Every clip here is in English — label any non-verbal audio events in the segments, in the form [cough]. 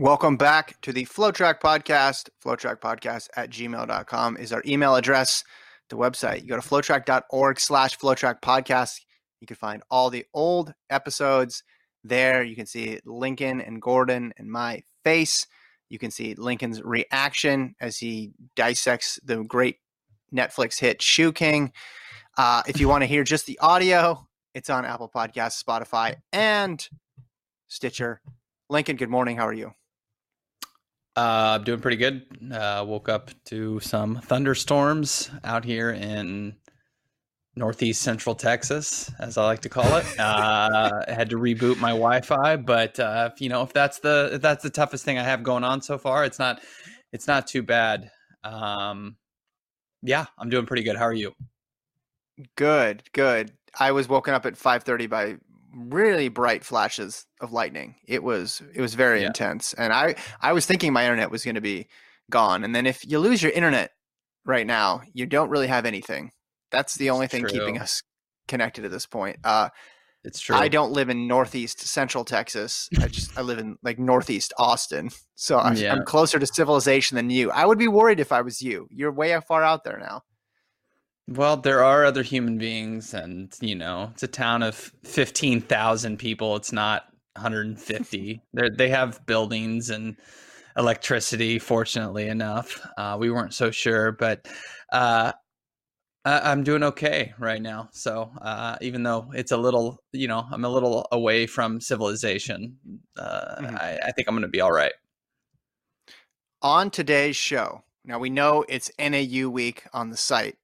Welcome back to the FloTrack Podcast. FloTrackPodcast at gmail.com is our email address, the website. You go to flotrack.org slash FloTrack Podcast. You can find all the old episodes there. You can see Lincoln and Gordon and my face. You can see Lincoln's reaction as he dissects the great Netflix hit Shoe King. Uh, if you want to hear just the audio, it's on Apple Podcasts, Spotify, and Stitcher. Lincoln, good morning. How are you? Uh, I'm doing pretty good. Uh, woke up to some thunderstorms out here in northeast central Texas, as I like to call it. [laughs] Uh, I had to reboot my Wi-Fi, but uh, you know, if that's the if that's the toughest thing I have going on so far, it's not it's not too bad. Um, yeah, I'm doing pretty good. How are you? Good, good. I was woken up at 5:30 by really bright flashes of lightning. It was it was very Yeah. intense, and I I was thinking my internet was going to be gone. And then if you lose your internet right now, you don't really have anything. That's the only thing keeping us connected at this point. Uh, It's true. I don't live in northeast central Texas. I just I live in like northeast Austin, so I, Yeah. I'm closer to civilization than you. I would be worried if I was you. You're way far out there now. Well, there are other human beings, and you know, it's a town of fifteen thousand people. It's not 150. [laughs] They they have buildings and electricity. Fortunately enough, uh, we weren't so sure, but uh, I, I'm doing okay right now. So uh, even though it's a little, you know, I'm a little away from civilization, uh, Mhm. I, I think I'm going to be all right. on today's show. Now we know it's NAU week on the site.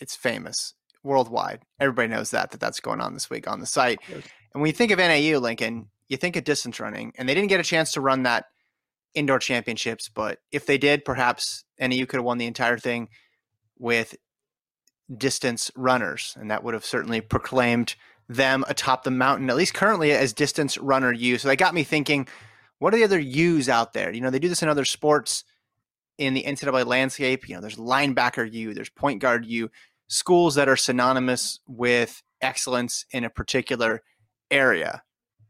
It's famous worldwide. Everybody knows that that that's going on this week on the site. And when you think of NAU, Lincoln, you think of distance running, and they didn't get a chance to run that indoor championships. But if they did, perhaps NAU could have won the entire thing with distance runners, and that would have certainly proclaimed them atop the mountain, at least currently as distance runner U. So that got me thinking, what are the other U's out there? You know, they do this in other sports in the NCAA landscape. You know, there's linebacker U, there's point guard U, schools that are synonymous with excellence in a particular area.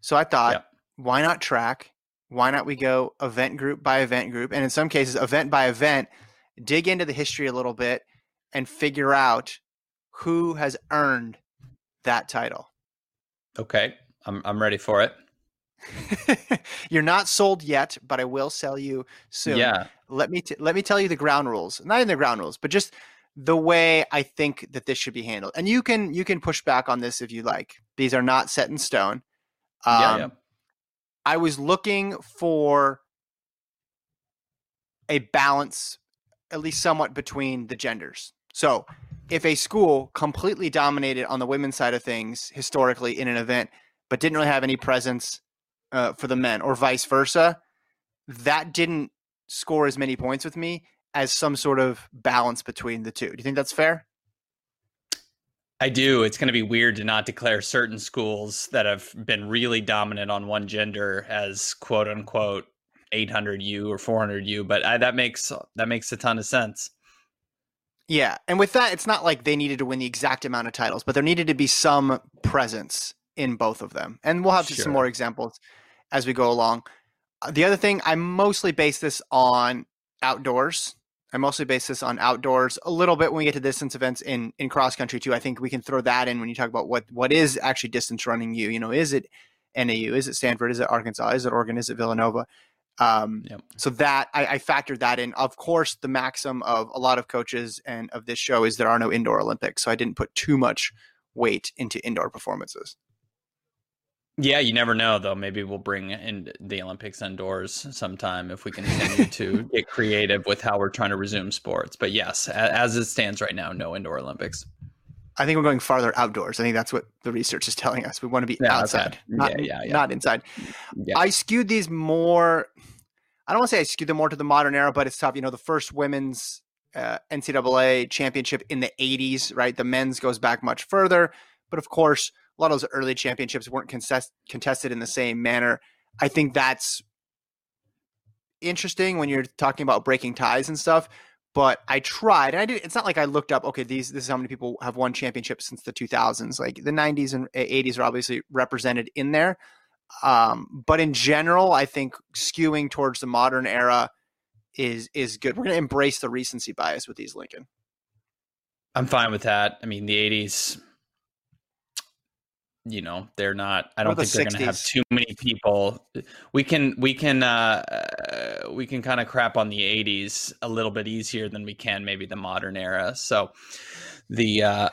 So I thought, Yep. why not track? Why not we go event group by event group? And in some cases, event by event, dig into the history a little bit and figure out who has earned that title. Okay, I'm I'm ready for it. [laughs] You're not sold yet, but I will sell you soon. Yeah. Let me t- let me tell you the ground rules. Not in the ground rules, but just the way I think that this should be handled. And you can you can push back on this if you like. These are not set in stone. Um, yeah, yeah. I was looking for a balance, at least somewhat, between the genders. So, if a school completely dominated on the women's side of things historically in an event, but didn't really have any presence uh, for the men, or vice versa, that didn't score as many points with me as some sort of balance between the two. Do you think that's fair? I do. It's going to be weird to not declare certain schools that have been really dominant on one gender as quote unquote 800 U or 400 U, but I, that makes that makes a ton of sense. Yeah, and with that, it's not like they needed to win the exact amount of titles, but there needed to be some presence in both of them, and we'll have sure. some more examples as we go along. The other thing, I mostly base this on outdoors. I mostly base this on outdoors. A little bit when we get to distance events in in cross country too. I think we can throw that in when you talk about what what is actually distance running. You, you know, is it NAU? Is it Stanford? Is it Arkansas? Is it Oregon? Is it Villanova? Um, yep. So that I, I factored that in. Of course, the maxim of a lot of coaches and of this show is there are no indoor Olympics. So I didn't put too much weight into indoor performances. Yeah, you never know though. Maybe we'll bring in the Olympics indoors sometime if we continue to [laughs] get creative with how we're trying to resume sports. But yes, as it stands right now, no indoor Olympics. I think we're going farther outdoors. I think that's what the research is telling us. We want to be yeah, outside, okay. not, yeah, yeah, not inside. I skewed these more. I don't want to say I skewed them more to the modern era, but it's tough. You know, the first women's uh, NCAA championship in the 80s, right? The men's goes back much further. But of course, a lot of those early championships weren't contest- contested in the same manner. I think that's interesting when you're talking about breaking ties and stuff but I tried. And I did. It's not like I looked up. Okay, these this is how many people have won championships since the 2000s. Like the 90s and 80s are obviously represented in there. Um, but in general, I think skewing towards the modern era is is good. We're going to embrace the recency bias with these, Lincoln. I'm fine with that. I mean, the 80s you know they're not i don't think they're going to have too many people. We can we can uh, uh we can kind of crap on the 80s a little bit easier than we can maybe the modern era. So the uh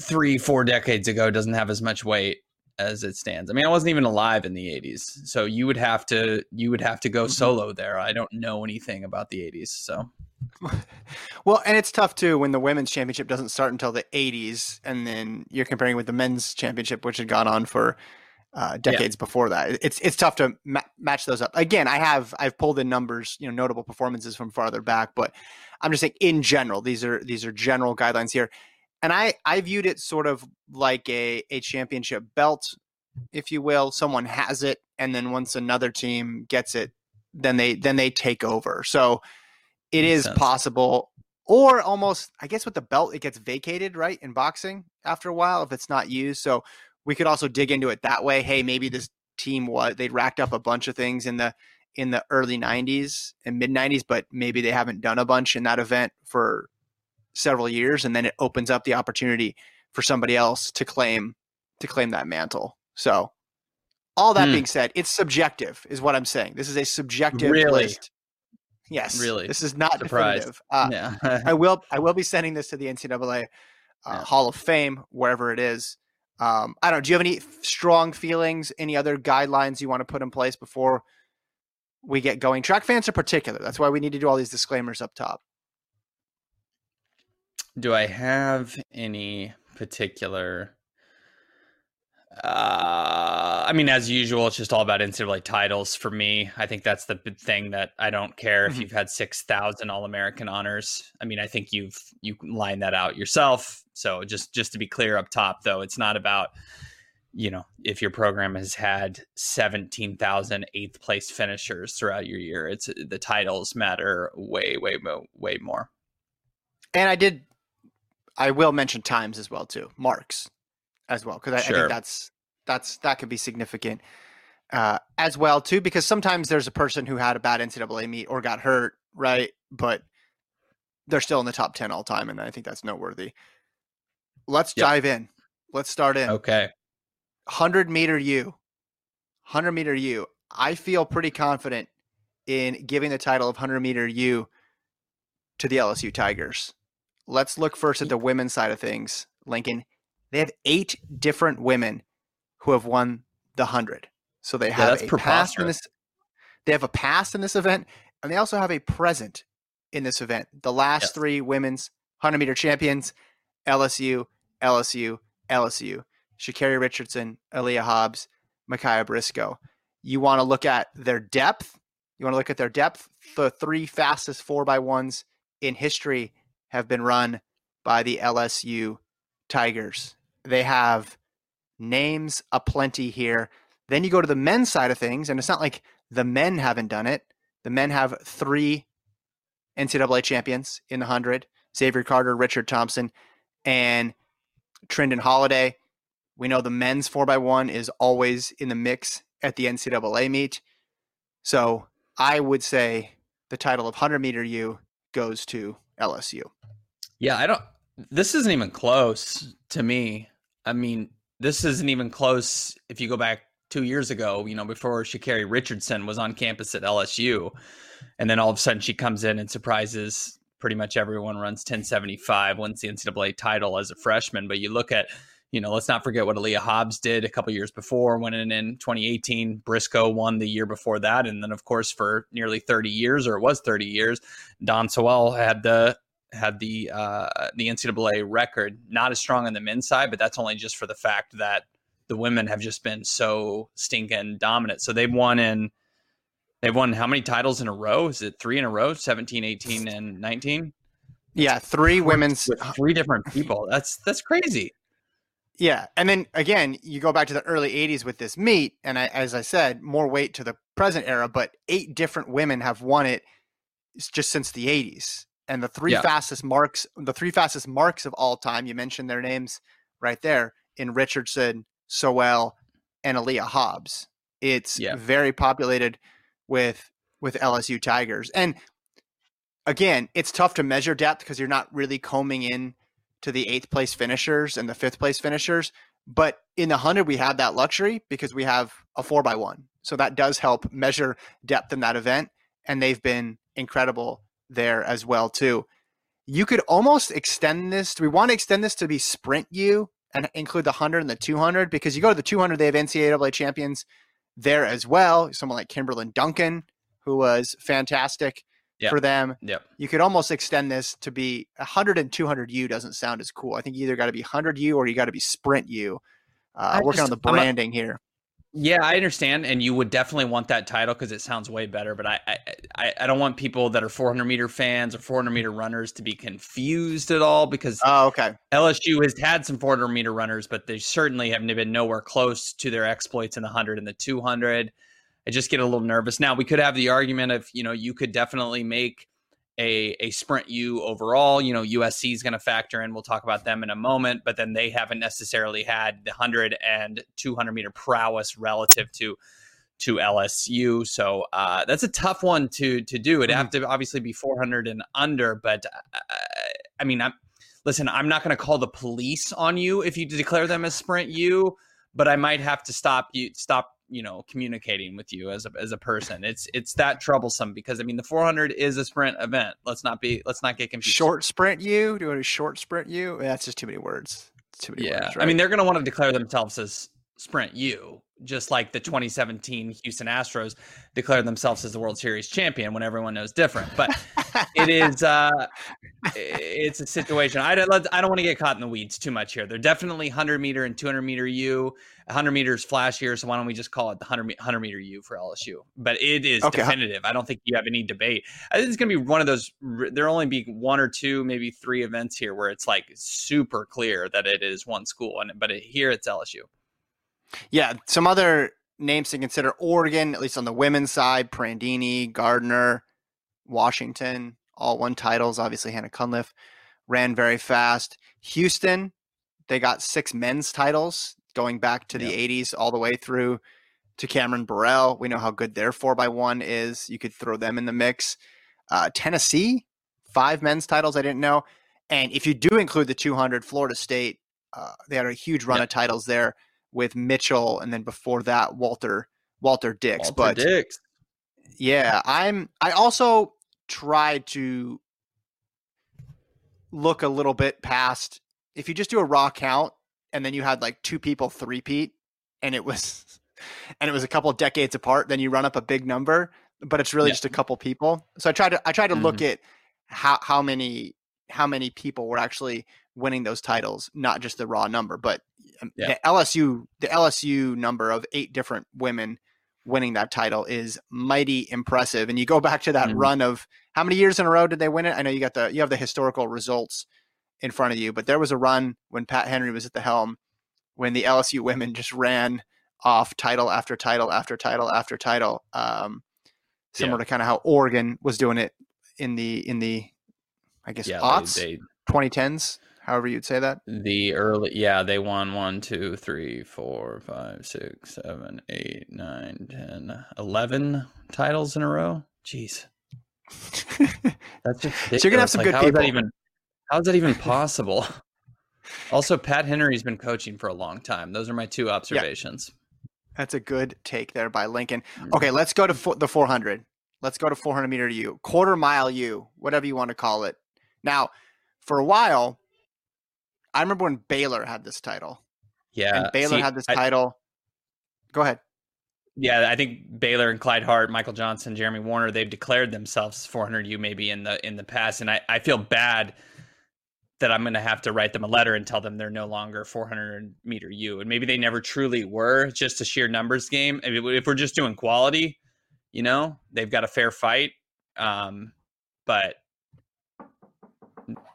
three four decades ago doesn't have as much weight as it stands i mean i wasn't even alive in the 80s so you would have to you would have to go mm-hmm. solo there i don't know anything about the 80s so [laughs] well, and it's tough too when the women's championship doesn't start until the 80s, and then you're comparing with the men's championship, which had gone on for uh, decades yeah. before that. It's it's tough to ma- match those up. Again, I have I've pulled in numbers, you know, notable performances from farther back, but I'm just saying in general, these are these are general guidelines here, and I I viewed it sort of like a a championship belt, if you will. Someone has it, and then once another team gets it, then they then they take over. So it Makes is sense. possible or almost i guess with the belt it gets vacated right in boxing after a while if it's not used so we could also dig into it that way hey maybe this team was they racked up a bunch of things in the in the early 90s and mid 90s but maybe they haven't done a bunch in that event for several years and then it opens up the opportunity for somebody else to claim to claim that mantle so all that hmm. being said it's subjective is what i'm saying this is a subjective really? list Yes, really. This is not Surprised. definitive. Uh, yeah. I [laughs] will. I will be sending this to the NCAA uh, yeah. Hall of Fame wherever it is. Um, I don't. know. Do you have any strong feelings? Any other guidelines you want to put in place before we get going? Track fans are particular. That's why we need to do all these disclaimers up top. Do I have any particular uh, I mean, as usual, it's just all about NCAA titles for me. I think that's the thing that I don't care if mm-hmm. you've had six thousand All American honors. I mean, I think you've you line that out yourself. So just just to be clear up top, though, it's not about you know if your program has had 17,000 eighth place finishers throughout your year. It's the titles matter way way way more. And I did, I will mention times as well too. Marks as well because I, sure. I, think that's that's that could be significant uh, as well too because sometimes there's a person who had a bad NCAA meet or got hurt right but they're still in the top 10 all time and I think that's noteworthy. Let's yep. dive in. Let's start in. Okay. 100 meter U. 100 meter U. I feel pretty confident in giving the title of 100 meter U to the LSU Tigers. Let's look first at the women's side of things. Lincoln, they have eight different women who have won the hundred. So they have yeah, a past in this. They have a past in this event, and they also have a present in this event. The last yes. three women's hundred meter champions: LSU, LSU, LSU. Sha'Carri Richardson, Aleia Hobbs, Mikiah Brisco. You want to look at their depth. You want to look at their depth. The three fastest four by ones in history have been run by the LSU Tigers. They have names aplenty here. Then you go to the men's side of things, and it's not like the men haven't done it. The men have three NCAA champions in the 100 Xavier Carter, Richard Thompson, and Trindon Holliday. We know the men's 4x1 is always in the mix at the NCAA meet. So I would say the title of 100 meter U goes to LSU. Yeah, I don't, this isn't even close to me. I mean, this isn't even close if you go back two years ago, you know, before Sha'Carri Richardson was on campus at LSU. And then all of a sudden she comes in and surprises pretty much everyone, runs 1075, wins the NCAA title as a freshman. But you look at, you know, let's not forget what Aleia Hobbs did a couple years before, winning in 2018. Brisco won the year before that. And then, of course, for nearly 30 years, or it was 30 years, Dawn Sowell had the had the uh, the NCAA record, not as strong on the men's side, but that's only just for the fact that the women have just been so stinking dominant. So they've won in they've won how many titles in a row? Is it three in a row? 17, 18, and 19? Yeah, three women's with three different people. That's that's crazy. Yeah, and then again, you go back to the early '80s with this meet, and I, as I said, more weight to the present era. But eight different women have won it just since the '80s, and the three yeah. fastest marks, the three fastest marks of all time. You mentioned their names right there in Richardson, Sowell, and Aleia Hobbs. It's yeah. very populated with with LSU Tigers, and again, it's tough to measure depth because you're not really combing in to the eighth place finishers and the fifth place finishers. But in the hundred, we have that luxury because we have a four by one, so that does help measure depth in that event, and they've been incredible there as well too. You could almost extend this. We want to extend this to be Sprint you and include the 100 and the 200? Because you go to the 200, they have NCAA champions there as well. Someone like Kimberlyn Duncan, who was fantastic yep. for them. Yep. You could almost extend this to be 100 and 200 U doesn't sound as cool. I think you either got to be 100 U or you got to be Sprint U. Uh, working just, on the branding a, here. Yeah, I understand, and you would definitely want that title because it sounds way better. But I, I, I don't want people that are 400 meter fans or 400 meter runners to be confused at all because oh, okay. LSU has had some 400 meter runners, but they certainly have been nowhere close to their exploits in the 100 and the 200. I just get a little nervous. Now we could have the argument of you know you could definitely make a, a sprint U overall. You know, USC is going to factor in. We'll talk about them in a moment, but then they haven't necessarily had the 100 and 200 meter prowess relative to to LSU. So uh, that's a tough one to to do. It'd have mm-hmm. to obviously be 400 and under, but uh, I mean, I'm listen. I'm not going to call the police on you if you declare them as sprint U, but I might have to stop you stop you know communicating with you as a as a person. It's it's that troublesome because I mean the 400 is a sprint event. Let's not be let's not get confused. Short sprint you doing a short sprint you. That's just too many words. Too many yeah, words, right? I mean they're going to want to declare themselves as sprint you just like the 2017 Houston Astros declared themselves as the World Series champion when everyone knows different. But it is uh, it's a situation. I don't I don't want to get caught in the weeds too much here. They're definitely 100 meter and 200 meter U. 100 meters flashier, so why don't we just call it the 100, 100 meter U for LSU? But it is okay. definitive. I don't think you have any debate. I think it's going to be one of those. There'll only be one or two, maybe three events here where it's like super clear that it is one school, and but it, here it's LSU. Yeah, some other names to consider: Oregon, at least on the women's side, Prandini, Gardner, Washington, all won titles. Obviously, Hannah Cunliffe ran very fast. Houston, they got six men's titles going back to the 80s all the way through to Cameron Burrell. We know how good their four by one is. You could throw them in the mix. Uh, Tennessee, five men's titles, I didn't know. And if you do include the 200, Florida State, uh, they had a huge run of titles there with Mitchell, and then before that, Walter Walter Dix. Walter but Dix. yeah, I'm. I also tried to look a little bit past. If you just do a raw count, and then you had like two people three-peat, and it was [laughs] and it was a couple decades apart, then you run up a big number, but it's really yeah. just a couple people. So I tried to I tried to mm-hmm. look at how how many how many people were actually winning those titles, not just the raw number, but yeah. the LSU the LSU number of eight different women winning that title is mighty impressive. And you go back to that mm-hmm. run of how many years in a row did they win it? I know you got the you have the historical results in front of you, but there was a run when Pat Henry was at the helm when the LSU women just ran off title after title after title after title. Um, similar Yeah. to kind of how Oregon was doing it in the in the I guess Yeah, aughts, they, 2010s, however you'd say that. the early yeah they won one two three four five six seven eight nine ten eleven titles in a row. Jeez, [laughs] that's just So you're gonna have some Like, good how is people. even how is that even possible? [laughs] also, Pat Henry's been coaching for a long time. Those are my two observations. That's a good take there by Lincoln. Mm. Okay, let's go to fo- the 400. Let's go to 400 meter U, quarter mile U, whatever you want to call it. Now, for a while, I remember when Baylor had this title, Yeah, and Baylor see, had this I- title. Go ahead. Yeah, I think Baylor and Clyde Hart, Michael Johnson, Jeremy Wariner, they've declared themselves 400U maybe in the in the past, and I, I feel bad that I'm going to have to write them a letter and tell them they're no longer 400 meter U, and maybe they never truly were. It's just a sheer numbers game. I mean, if we're just doing quality, you know, they've got a fair fight, um, but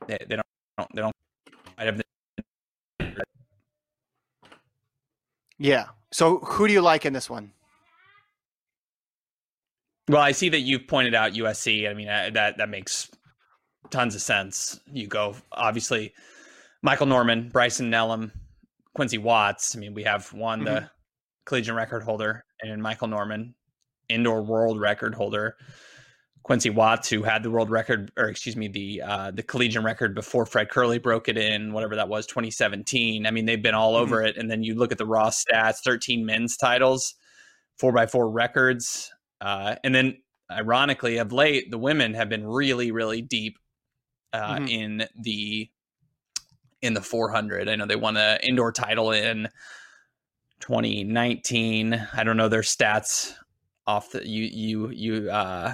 they, they don't they don't. I have the Yeah. So who do you like in this one? Well, I see that you've pointed out USC. I mean, uh, that that makes tons of sense. You go obviously Michael Norman, Bryson Nellum, Quincy Watts. I mean, we have one the collegiate record holder and Michael Norman, indoor world record holder. Quincy Watts, who had the world record, or excuse me, the uh, the collegiate record before Fred Kerley broke it in, whatever that was, 2017. I mean, they've been all over it. And then you look at the raw stats: 13 men's titles, four by four records, uh, and then ironically, of late, the women have been really, really deep uh, Mhm. in the in the 400. I know they won an indoor title in 2019. I don't know their stats off the you you you uh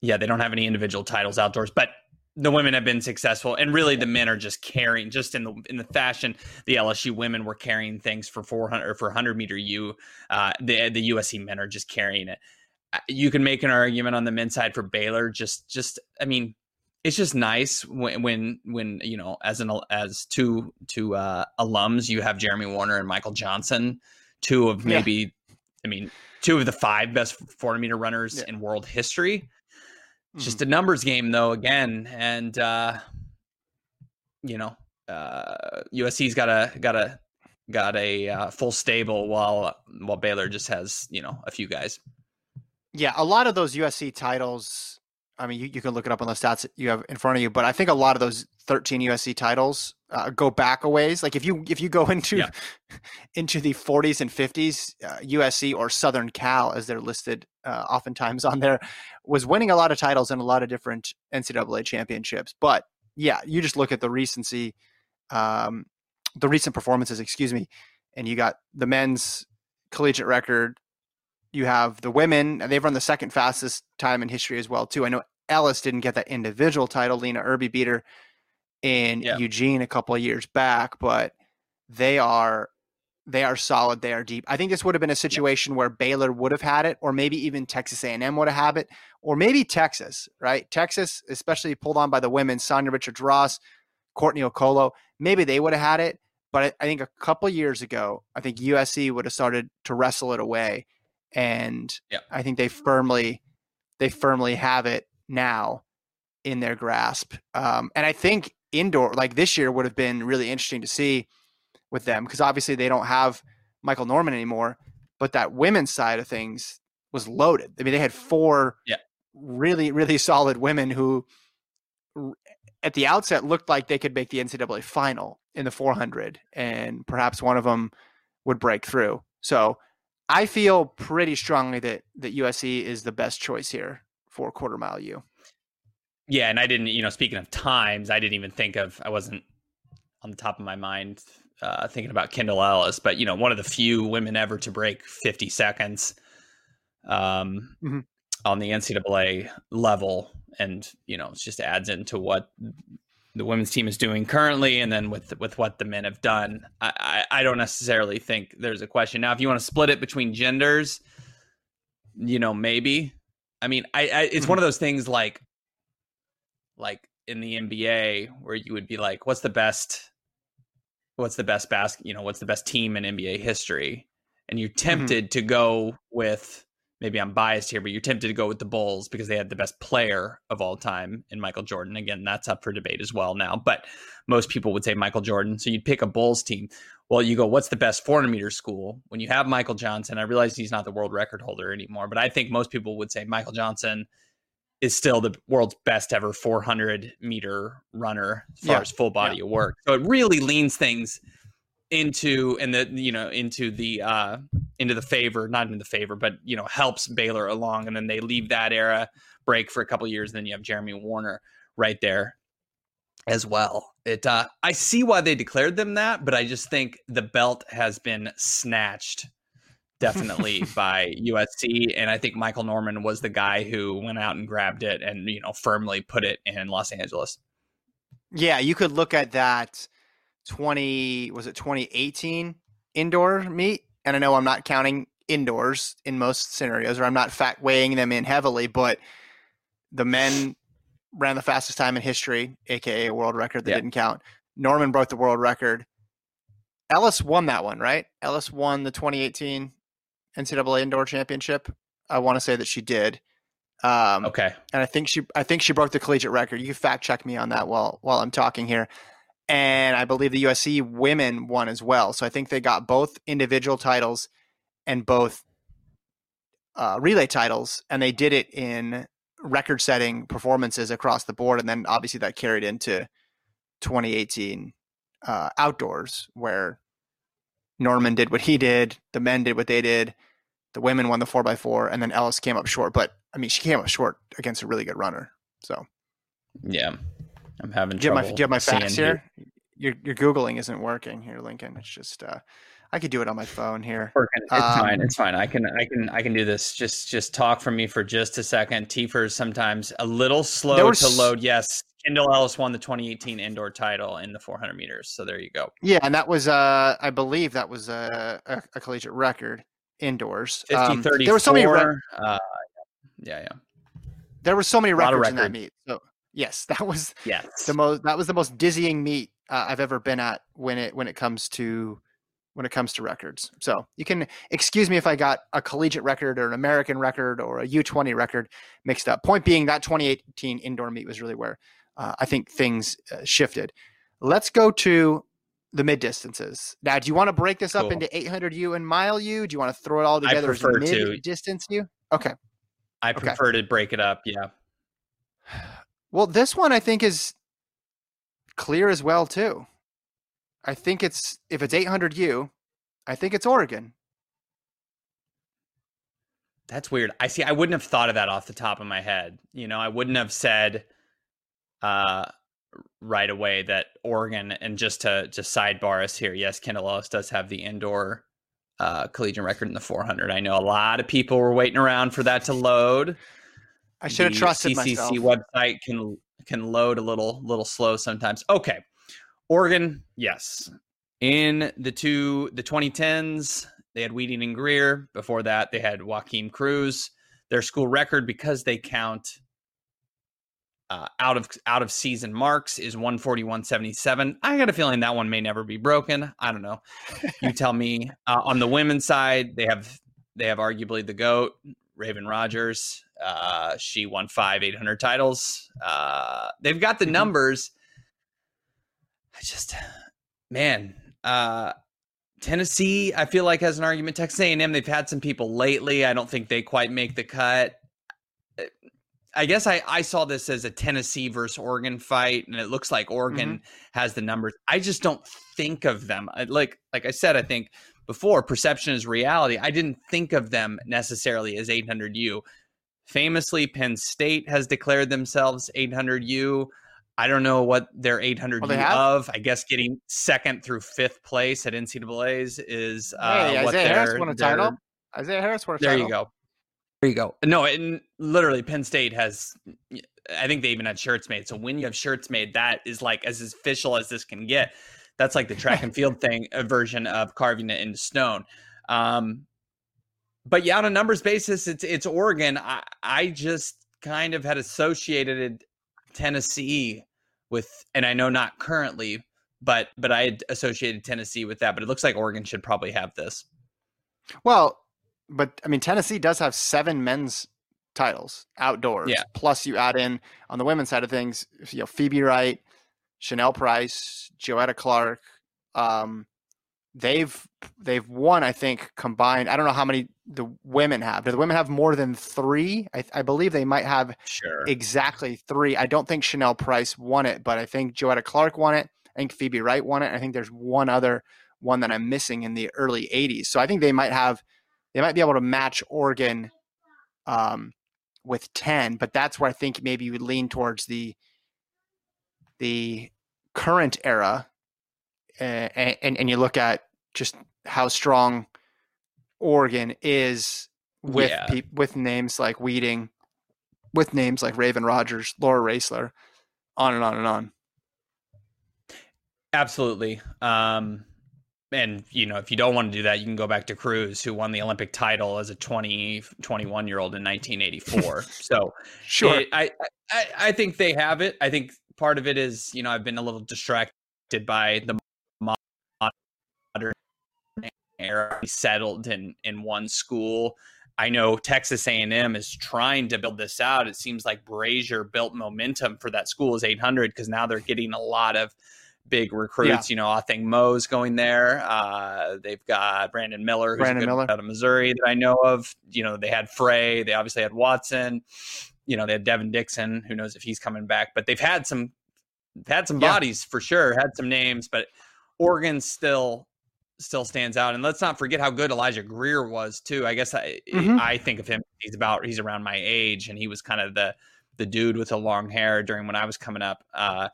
yeah, they don't have any individual titles outdoors, but the women have been successful and really the men are just carrying just in the in the fashion the LSU women were carrying things for 400 or for 100 meter U uh the the USC men are just carrying it Uh, you can make an argument on the men's side for Baylor just just I mean it's just nice when when when you know as an as two two uh alums you have Jeremy Wariner and Michael Johnson two of Yeah. maybe I mean two of the five best 400 meter runners Yeah. in world history Mm-hmm. just a numbers game though again and uh you know uh USC's got a got a got a uh, full stable while while Baylor just has you know a few guys Yeah, a lot of those USC titles. I mean, you, you can look it up on the stats you have in front of you, but I think a lot of those 13 USC titles uh, go back a ways. Like if you if you go [laughs] into Yeah. into the 40s and 50s, uh, USC or Southern Cal, as they're listed uh, oftentimes on there, was winning a lot of titles in a lot of different NCAA championships. But yeah, you just look at the recency, um, the recent performances, excuse me, and you got the men's collegiate record you have the women and they've run the second fastest time in history as well too. I know ellis didn't get that individual title lena irby beat her in Yeah. eugene a couple of years back but they are they are solid they are deep. I think this would have been a situation where baylor would have had it or maybe even texas a&m would have had it or maybe texas right? Texas especially pulled on by the women sanya richards ross courtney okolo maybe they would have had it but I, I think a couple years ago i think usc would have started to wrestle it away and Yeah. I think they firmly they firmly have it now in their grasp. Um, and I think indoor like this year would have been really interesting to see with them because obviously they don't have Michael Norman anymore, but that women's side of things was loaded. I mean, they had four Yeah. really really solid women who at the outset looked like they could make the NCAA final in the 400 and perhaps one of them would break through. So I feel pretty strongly that that USC is the best choice here for quarter mile U. Yeah, and I didn't, you know, speaking of times, I didn't even think of, I wasn't on the top of my mind uh, thinking about Kendall Ellis, but, you know, one of the few women ever to break 50 seconds um, Mhm. on the NCAA level. And, you know, it just adds into what the women's team is doing currently and then with with what the men have done. I, I, I don't necessarily think there's a question. Now, if you want to split it between genders, you know, maybe. I mean, I, I it's one of those things like like in the NBA where you would be like, what's the best what's the best basket, you know, what's the best team in NBA history? and you're mm-hmm. tempted mm-hmm. to go with maybe I'm biased here, but you're tempted to go with the Bulls because they had the best player of all time in Michael Jordan. Again, that's up for debate as well now, but most people would say Michael Jordan. So you'd pick a Bulls team. Well, you go, what's the best 400 meter school? When you have Michael Johnson, I realize he's not the world record holder anymore, but I think most people would say Michael Johnson is still the world's best ever 400 meter runner as far yeah. as full body yeah. of work. So it really leans things into and the you know into the uh into the favor not in the favor but you know helps baylor along and then they leave that era break for a couple years and then you have jeremy wariner right there as well. It uh i see why they declared them that but i just think the belt has been snatched definitely [laughs] by usc and i think michael norman was the guy who went out and grabbed it and you know firmly put it in los angeles. Yeah you could look at that 20 was it 2018 indoor meet? And i know i'm not counting indoors in most scenarios or i'm not fact weighing them in heavily but the men ran the fastest time in history aka a world record that yeah. didn't count. Norman broke the world record. Ellis won that one right? Ellis won the 2018 ncaa indoor championship. I want to say that she did. Um, okay. and i think she i think she broke the collegiate record. You fact check me on that while while i'm talking here and I believe the USC women won as well. So I think they got both individual titles and both uh, relay titles, and they did it in record-setting performances across the board. And then obviously that carried into 2018 uh, outdoors, where Norman did what he did, the men did what they did, the women won the four by four, and then Ellis came up short. But I mean, she came up short against a really good runner. So yeah, I'm having do trouble. My, do you have my facts here? Your your googling isn't working here, Lincoln. It's just uh, I could do it on my phone here. It's um, fine. It's fine. I can I can I can do this. Just just talk from me for just a second. TFRRS sometimes a little slow was, to load. Yes, Kendall Ellis won the 2018 indoor title in the 400 meters. So there you go. Yeah, and that was uh I believe that was a, a, a collegiate record indoors. 50 um, There were so many. Uh, yeah, yeah. There were so many records in that meet. So Yes, that was yes. the most that was the most dizzying meet uh, I've ever been at when it when it comes to when it comes to records. So you can excuse me if I got a collegiate record or an American record or a U20 record mixed up. Point being that 2018 indoor meet was really where uh, I think things uh, shifted. Let's go to the mid distances. Now, do you want to break this cool. up into 800 U and mile U? Do you want to throw it all together as mid distance U? Okay. I prefer okay. to break it up. Yeah. [sighs] [sighs] Well, this one I think is clear as well too. I think it's if it's 800U, I think it's Oregon. That's weird. I see. I wouldn't have thought of that off the top of my head. You know, I wouldn't have said uh, right away that Oregon. And just to just sidebar us here, yes, Kendall Ellis does have the indoor uh, collegiate record in the 400. I know a lot of people were waiting around for that to load. I should have trusted CCC myself. website can can load a little little slow sometimes. Okay, Oregon, yes. In the two the 2010s, they had Wheating and Greer. Before that, they had Joaquim Cruz. Their school record, because they count uh, out of out of season marks, is 141.77. I got a feeling that one may never be broken. I don't know. You tell me. [laughs] Uh, on the women's side, they have they have arguably the goat Raevyn Rogers. Uh, she won five 800 titles. Uh, they've got the mm-hmm. numbers. I just, man, uh, Tennessee, I feel like has an argument. Texas A&M, they've had some people lately. I don't think they quite make the cut. I guess I, I saw this as a Tennessee versus Oregon fight, and it looks like Oregon mm-hmm. has the numbers. I just don't think of them I, like like I said. I think before perception is reality. I didn't think of them necessarily as 800U. Famously, Penn State has declared themselves 800U. I don't know what their 800 well, of. I guess getting second through fifth place at NCAA's is uh, hey, what Isaiah Harris won a title. Isaiah Harris won a there title. There you go. There you go. No, and literally, Penn State has. I think they even had shirts made. So when you have shirts made, that is like as official as this can get. That's like the [laughs] track and field thing, a version of carving it into stone. Um, but yeah, on a numbers basis, it's it's Oregon. I, I just kind of had associated Tennessee with, and I know not currently, but but I had associated Tennessee with that. But it looks like Oregon should probably have this. Well, but I mean, Tennessee does have seven men's titles outdoors. Yeah. Plus, you add in on the women's side of things, you know, Phoebe Wright, Chanel Price, Joetta Clark. Um, they've they've won, I think, combined. I don't know how many the women have. Do the women have more than three? I, I believe they might have Sure. exactly three. I don't think Chanel Price won it, but I think Joetta Clark won it. I think Phoebe Wright won it. I think there's one other one that I'm missing in the early 80s. So I think they might have, they might be able to match Oregon um, with 10, but that's where I think maybe you would lean towards the the current era, uh, and and you look at just how strong Oregon is with Yeah. peop with names like Wheating, with names like Raevyn Rogers, Laura Roesler, on and on and on. Absolutely. Um, and you know, if you don't want to do that, you can go back to Cruz, who won the Olympic title as a 20, 21 year old in 1984. [laughs] so Sure. it- I, I, I think they have it. I think part of it is, you know, I've been a little distracted by the modern era settled in in one school. I know Texas A&M is trying to build this out. It seems like Brazier built momentum for that school as 800 because now they're getting a lot of big recruits. You know, I think Mo's going there. Uh, they've got Brandon Miller, who's Brandon Miller. out of Missouri that I know of. You know, they had Fray. They obviously had Watson. You know, they had Devin Dixon. Who knows if he's coming back? But they've had some, had some Yeah. bodies for sure. Had some names, but Oregon still still stands out. And let's not forget how good Elijah Greer was too. I guess I Mhm. I think of him. He's about he's around my age, and he was kind of the the dude with the long hair during when I was coming up. Uh,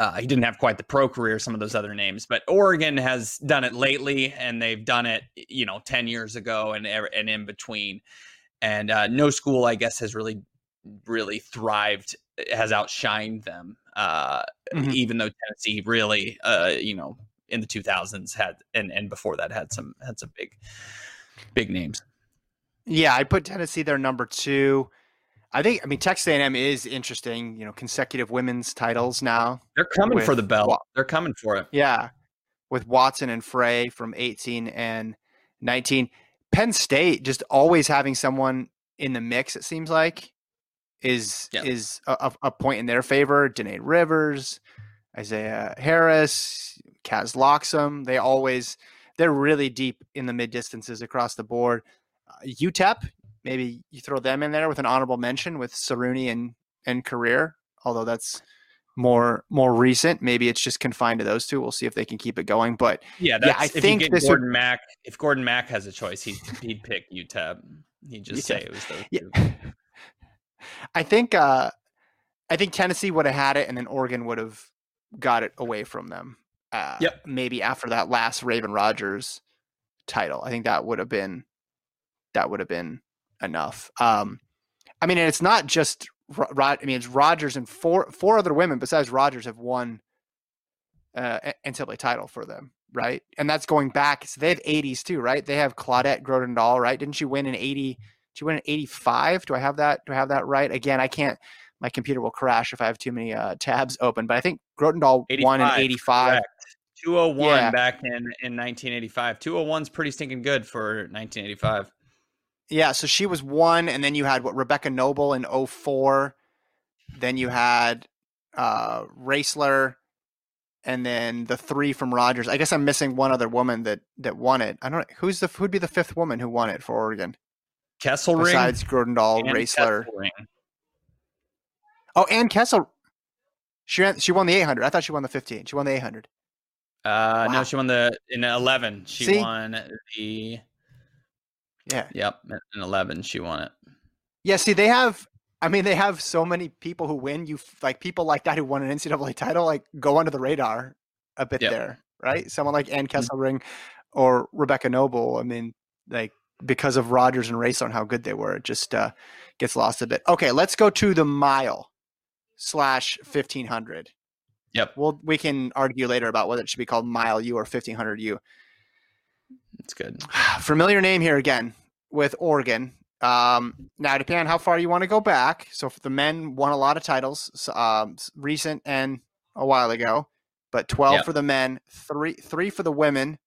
uh, he didn't have quite the pro career some of those other names, but Oregon has done it lately, and they've done it, you know, ten years ago and and in between. And uh, no school, I guess, has really really thrived, has outshined them. Uh, Mhm. Even though Tennessee really, uh, you know, in the 2000s had and and before that had some had some big big names. Yeah, I put Tennessee there number two. I think I mean Texas A&M is interesting. You know, consecutive women's titles now. They're coming for the belt. Wa- They're coming for it. Yeah, with Watson and Fray from 18 and 19. Penn State just always having someone in the mix. It seems like is Yeah. is a, a- point in their favor. Danae Rivers, Isaiah Harris, Kaz Loxsom. They always they're really deep in the mid distances across the board. Uh, UTEP, maybe you throw them in there with an honorable mention with Saruni and and Korir, although that's more more recent. Maybe it's just confined to those two. We'll see if they can keep it going. But Yeah, Yeah, that's, I think this would- Mack, if Gordon Mack has a choice, he'd he'd pick UTEP. He'd just say it was those Yeah. two. [laughs] I think uh, I think Tennessee would have had it, and then Oregon would have got it away from them. Uh, Yep. Maybe after that last Raevyn Rogers title, I think that would have been that would have been enough. Um, I mean, and it's not just. Ro- Rod, I mean, it's Rogers and four four other women besides Rogers have won uh, NCAA title for them, right? And that's going back. So they have 80s too, right? They have Claudette Groenendaal, right? Didn't she win in 80? Did she win in 85? Do I have that? Do I have that right? Again, I can't. My computer will crash if I have too many uh, tabs open. But I think Groenendaal won in 85. correct. 201 Yeah. back in, in 1985. 201's pretty stinking good for 1985. Yeah, so she was one, and then you had what Rebecca Noble in 04. Then you had uh Roesler, and then the three from Rogers. I guess I'm missing one other woman that that won it. I don't who's the who'd be the fifth woman who won it for Oregon Kesselring. besides Roesler. Kesselring. Oh, and Kessel. She ran, she won the 800. I thought she won the 15. She won the 800. Uh, Wow. No, she won the in 11. She See? won the Yeah. yep in 11. She won it. Yeah, see, they have. I mean, they have so many people who win. You like people like that who won an NCAA title, like go under the radar a bit Yep. there, right? Someone like Ann Mhm. Kesselring or Rebecca Noble. I mean, like because of Rogers and Race on how good they were, it just uh, gets lost a bit. Okay, let's go to the mile slash fifteen hundred. Yep, Well, we can argue later about whether it should be called mile U or fifteen hundred U. it's good. familiar name here again with Oregon. Um, now, depending on how far you want to go back. So, if the men won a lot of titles, um, recent and a while ago, but twelve Yep. for the men, three three for the women.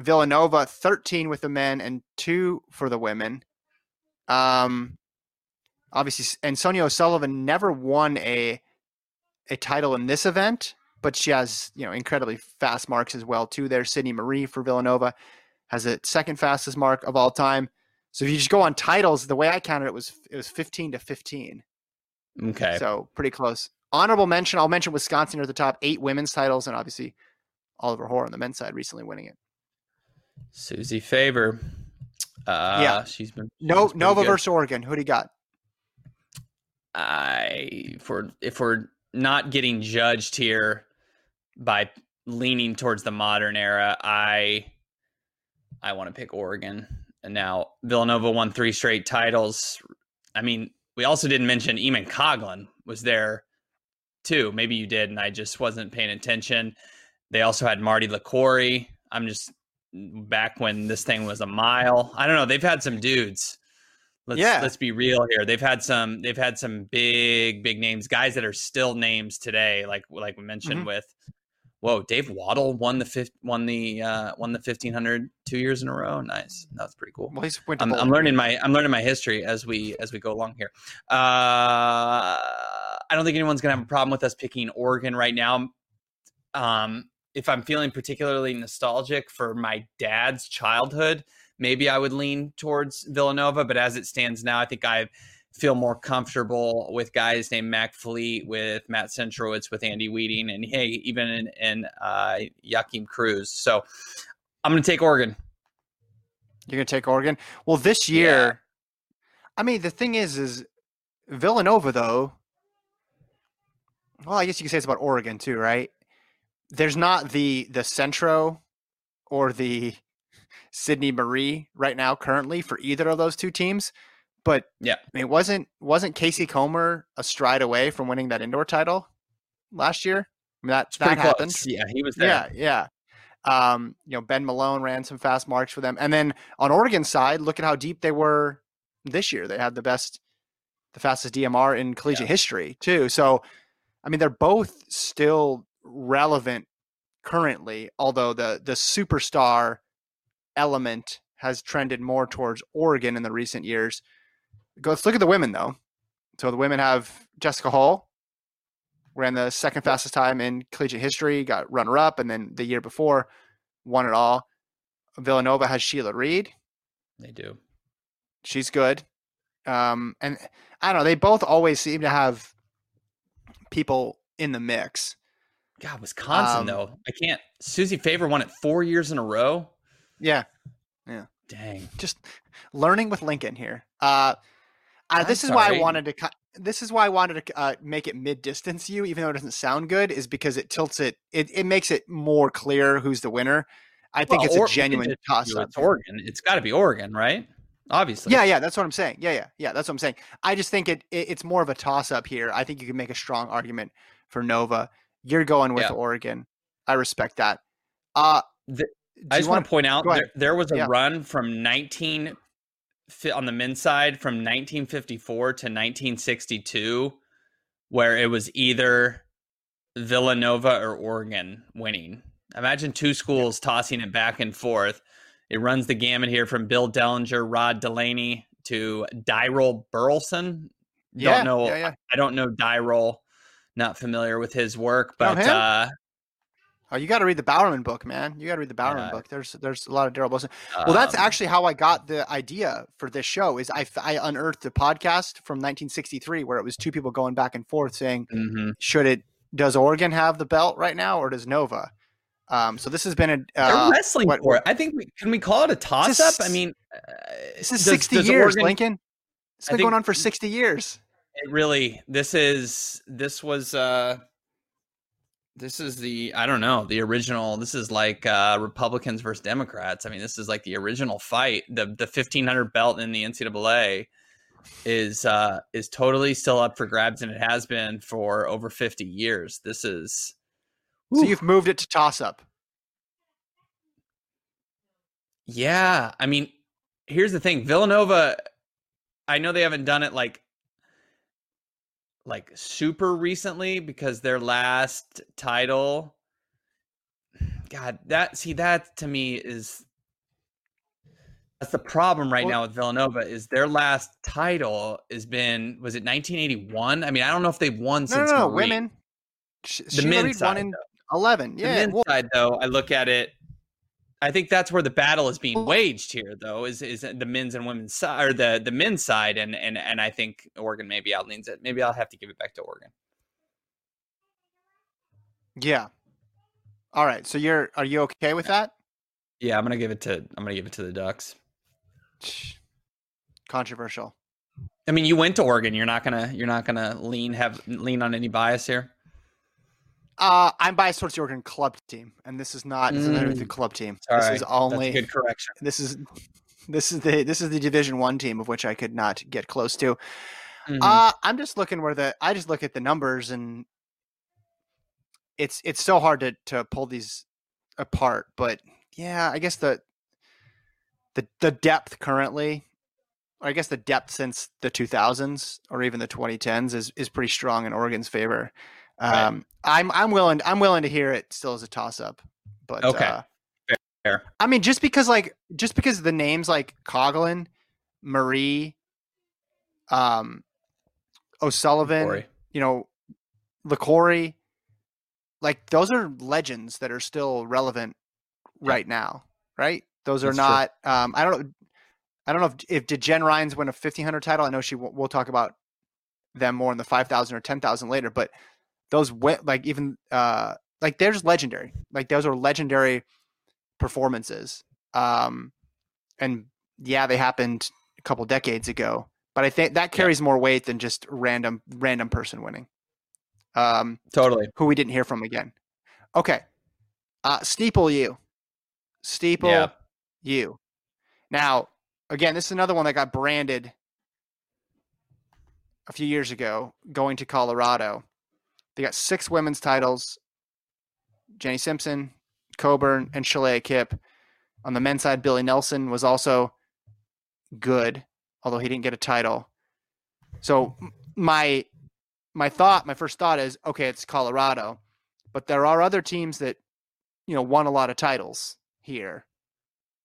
Villanova 13 with the men and two for the women. Um, obviously, and Sonia O'Sullivan never won a a title in this event, but she has you know incredibly fast marks as well too. There, Sydney Maree for Villanova has the second fastest mark of all time. So if you just go on titles, the way I counted it was it was 15 to 15. Okay. So pretty close. Honorable mention, I'll mention Wisconsin at the top, eight women's titles, and obviously Oliver Hoare on the men's side recently winning it. Suzy Favor. Uh, Yeah. she's been she's No, been Nova good. versus Oregon. Who do you got? I we're if we're not getting judged here by leaning towards the modern era, I I want to pick Oregon. And now Villanova won three straight titles. I mean, we also didn't mention Eamonn Coghlan was there too. Maybe you did, and I just wasn't paying attention. They also had Marty Liquori. I'm just back when this thing was a mile. I don't know. They've had some dudes. Let's Yeah. let's be real here. They've had some they've had some big big names, guys that are still names today. Like like we mentioned Mhm. with whoa, Dave Wottle won the fifth won the uh won the fifteen hundred two years in a row. Nice. That's pretty cool. Well, he's went to I'm, I'm learning my I'm learning my history as we as we go along here. Uh, I don't think anyone's gonna have a problem with us picking Oregon right now. Um, if I'm feeling particularly nostalgic for my dad's childhood, maybe I would lean towards Villanova. But as it stands now, I think I feel more comfortable with guys named Mac Fleet, with Matt Centrowitz, with Andy Wheating, and hey, even in, in uh, Joaquim Cruz. So I'm going to take Oregon. You're gonna take Oregon. Well, this year, I mean, the thing is, is Villanova though. Well, I guess you could say it's about Oregon too, right? There's not the the Centro or the Sydney Maree right now currently for either of those two teams, but Yeah. I mean, wasn't wasn't Casey Comber a stride away from winning that indoor title last year? I mean, that that happened. close. Yeah, he was there. Yeah, yeah. Um, you know, Ben Malone ran some fast marks for them. And then on Oregon's side, look at how deep they were this year. They had the best, the fastest DMR in collegiate history, too. So, I mean, they're both still relevant currently, although the the superstar element has trended more towards Oregon in the recent years. Let's look at the women though. So the women have Jessica Hull, ran the second fastest time in collegiate history, got runner up, and then the year before won it all. Villanova has Sheila Reid. They do. She's good. Um, and I don't know, they both always seem to have people in the mix. God, Wisconsin Um, though. I can't. Suzy Favor won it four years in a row. Yeah. Yeah, Dang. just learning with Lincoln here. Uh, uh, I'm this is why I wanted to. cut. This is why I wanted to uh, make it mid distance you, even though it doesn't sound good, is because it tilts it. It, it makes it more clear who's the winner. I think Well, it's or- a genuine toss up. It's Oregon. It's got to be Oregon, right? Obviously. Yeah, yeah, that's what I'm saying. Yeah, yeah, yeah, that's what I'm saying. I just think it, it it's more of a toss up here. I think you can make a strong argument for Nova. You're going with Yeah. Oregon. I respect that. Uh, The- I just want wanna- point out there, there was a Yeah. run from 19 fi- on the men's side from 1954 to 1962 where it was either Villanova or Oregon winning. Imagine two schools tossing it back and forth. It runs the gamut here from Bill Dellinger, Ron Delany to Dyrol Burleson. Yeah, Don't know. yeah, yeah. I don't know Dyrol. Not familiar with his work, but uh, Oh, you got to read the Bowerman book, man. You got to read the Bowerman book. There's there's a lot of Daryl Wilson. Well, that's um, actually how I got the idea for this show. Is I unearthed a podcast from 1963 where it was two people going back and forth saying, mhm. should it does Oregon have the belt right now or does Nova? Um, so this has been a They're uh, wrestling what- for it. I think we, can we call it a toss up? I mean, uh, this is does- 60 does years, Oregon- Lincoln. It's I been going on for 60 years. It really, this is this was uh this is the I don't know the original. This is like uh Republicans versus Democrats. I mean, this is like the original fight. The the fifteen hundred belt in the NCAA is uh is totally still up for grabs, and it has been for over fifty years. This is So Whew. you've moved it to toss up. Yeah, I mean, here's the thing. Villanova, I know they haven't done it like like super recently because their last title God, that see that to me is That's the problem right Well- now with Villanova is their last title has been was it 1981? I mean, I don't know if they've won No, since no, no, women. Sh- The men's side, won in eleven. The Yeah, men's well, side, though, I look at it. I think that's where the battle is being waged here, though, is is the men's and women's side or the the men's side, and and and I think Oregon maybe outleans it. Maybe I'll have to give it back to Oregon. yeah. All right. So you're are you okay with that? Yeah, I'm gonna give it to I'm gonna give it to the Ducks. Controversial. I mean, you went to Oregon. You're not gonna you're not gonna lean have lean on any bias here. Uh, I'm biased towards the Oregon club team, and this is not this is the Mm. club team. All this right, is only good correction. this is this is the this is the Division One team of which I could not get close to. Mhm. Uh, I'm just looking where the I just look at the numbers and it's it's so hard to to pull these apart. But yeah, I guess the the the depth currently, or I guess the depth since the 2000s or even the 2010s is is pretty strong in Oregon's favor. Right. Um, I'm I'm willing I'm willing to hear it still as a toss up. But Okay. uh, Fair. I mean, just because like just because the names like Coghlan, Maree, um, O'Sullivan, you know, Liquori, like those are legends that are still relevant right now, right? Those are That's true. not. Um, I don't know. I don't know if, if did Jen Rhines win a fifteen hundred title. I know she. We'll talk about them more in the five thousand or ten thousand later, but those went like even uh like they're just legendary. Like those are legendary performances. Um, and yeah, they happened a couple decades ago, but I think that carries more weight than just random random person winning. Um, Totally. who we didn't hear from again. Okay, uh, steeple you, steeple Yeah. you. Now, again, this is another one that got branded a few years ago, going to Colorado. They got six women's titles: Jenny Simpson, Coburn, and Shalaya Kipp. On the men's side, Billy Nelson was also good, although he didn't get a title. So my my thought, my first thought is, okay, it's Colorado, but there are other teams that you know won a lot of titles here.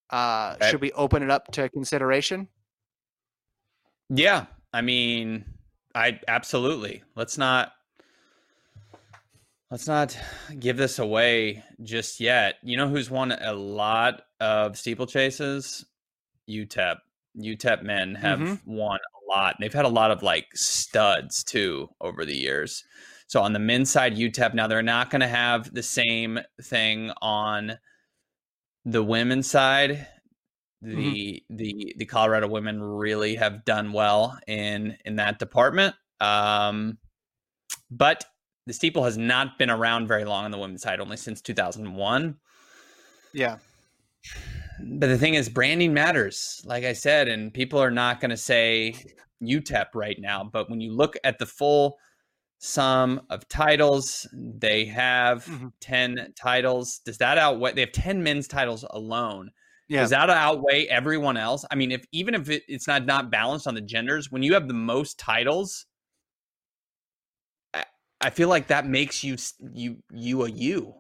Uh. Should we open it up to consideration? Yeah, I mean, I absolutely. Let's not let's not give this away just yet. You know who's won a lot of steeplechases? UTEP. UTEP men have Mhm. won a lot. They've had a lot of like studs too over the years. So on the men's side, UTEP now they're not going to have the same thing on the women's side the the the Colorado women really have done well in in that department. Um, but the steeple has not been around very long on the women's side, only since 2001. Yeah. But the thing is, branding matters, like I said, and people are not going to say UTEP right now. But when you look at the full sum of titles, they have Mhm. 10 titles. Does that outweigh? They have 10 men's titles alone. Yeah. Does that outweigh everyone else? I mean, if even if it, it's not not balanced on the genders, when you have the most titles, I, feel like that makes you you you a you.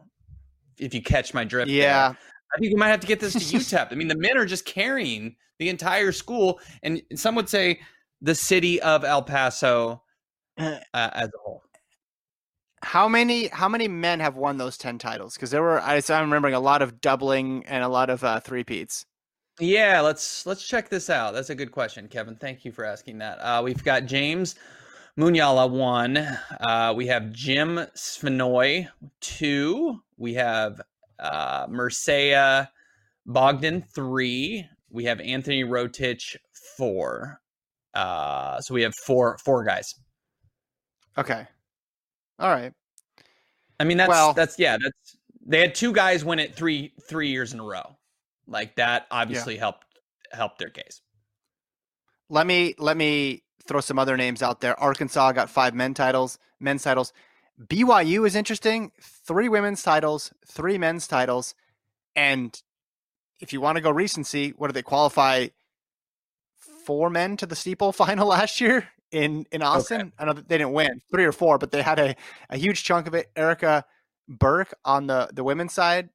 If you catch my drift, there. Yeah. I think we might have to get this to [laughs] UTEP. I mean, the men are just carrying the entire school, and some would say the city of El Paso Uh, uh, as a whole. How many how many men have won those ten titles? Because there were I, I'm remembering a lot of doubling and a lot of uh, three peats. Yeah, let's let's check this out. That's a good question, Kevin. Thank you for asking that. Uh, we've got James Munyala one. Uh, we have Jim Svenoy two. We have uh, Merceya Bogdan three. We have Anthony Rotich four. Uh, so we have four four guys. Okay. All right. I mean, that's Well- that's yeah. That's they had two guys win it three three years in a row. Like that obviously helped helped their case. Let me let me throw some other names out there. Arkansas got five men titles, men's titles. BYU is interesting. Three women's titles, three men's titles, and if you want to go recency, what did they qualify? Four men to the steeple [laughs] final last year in in Austin. I know that they didn't win three or four, but they had a, a huge chunk of it. Erica Burke on the the women's side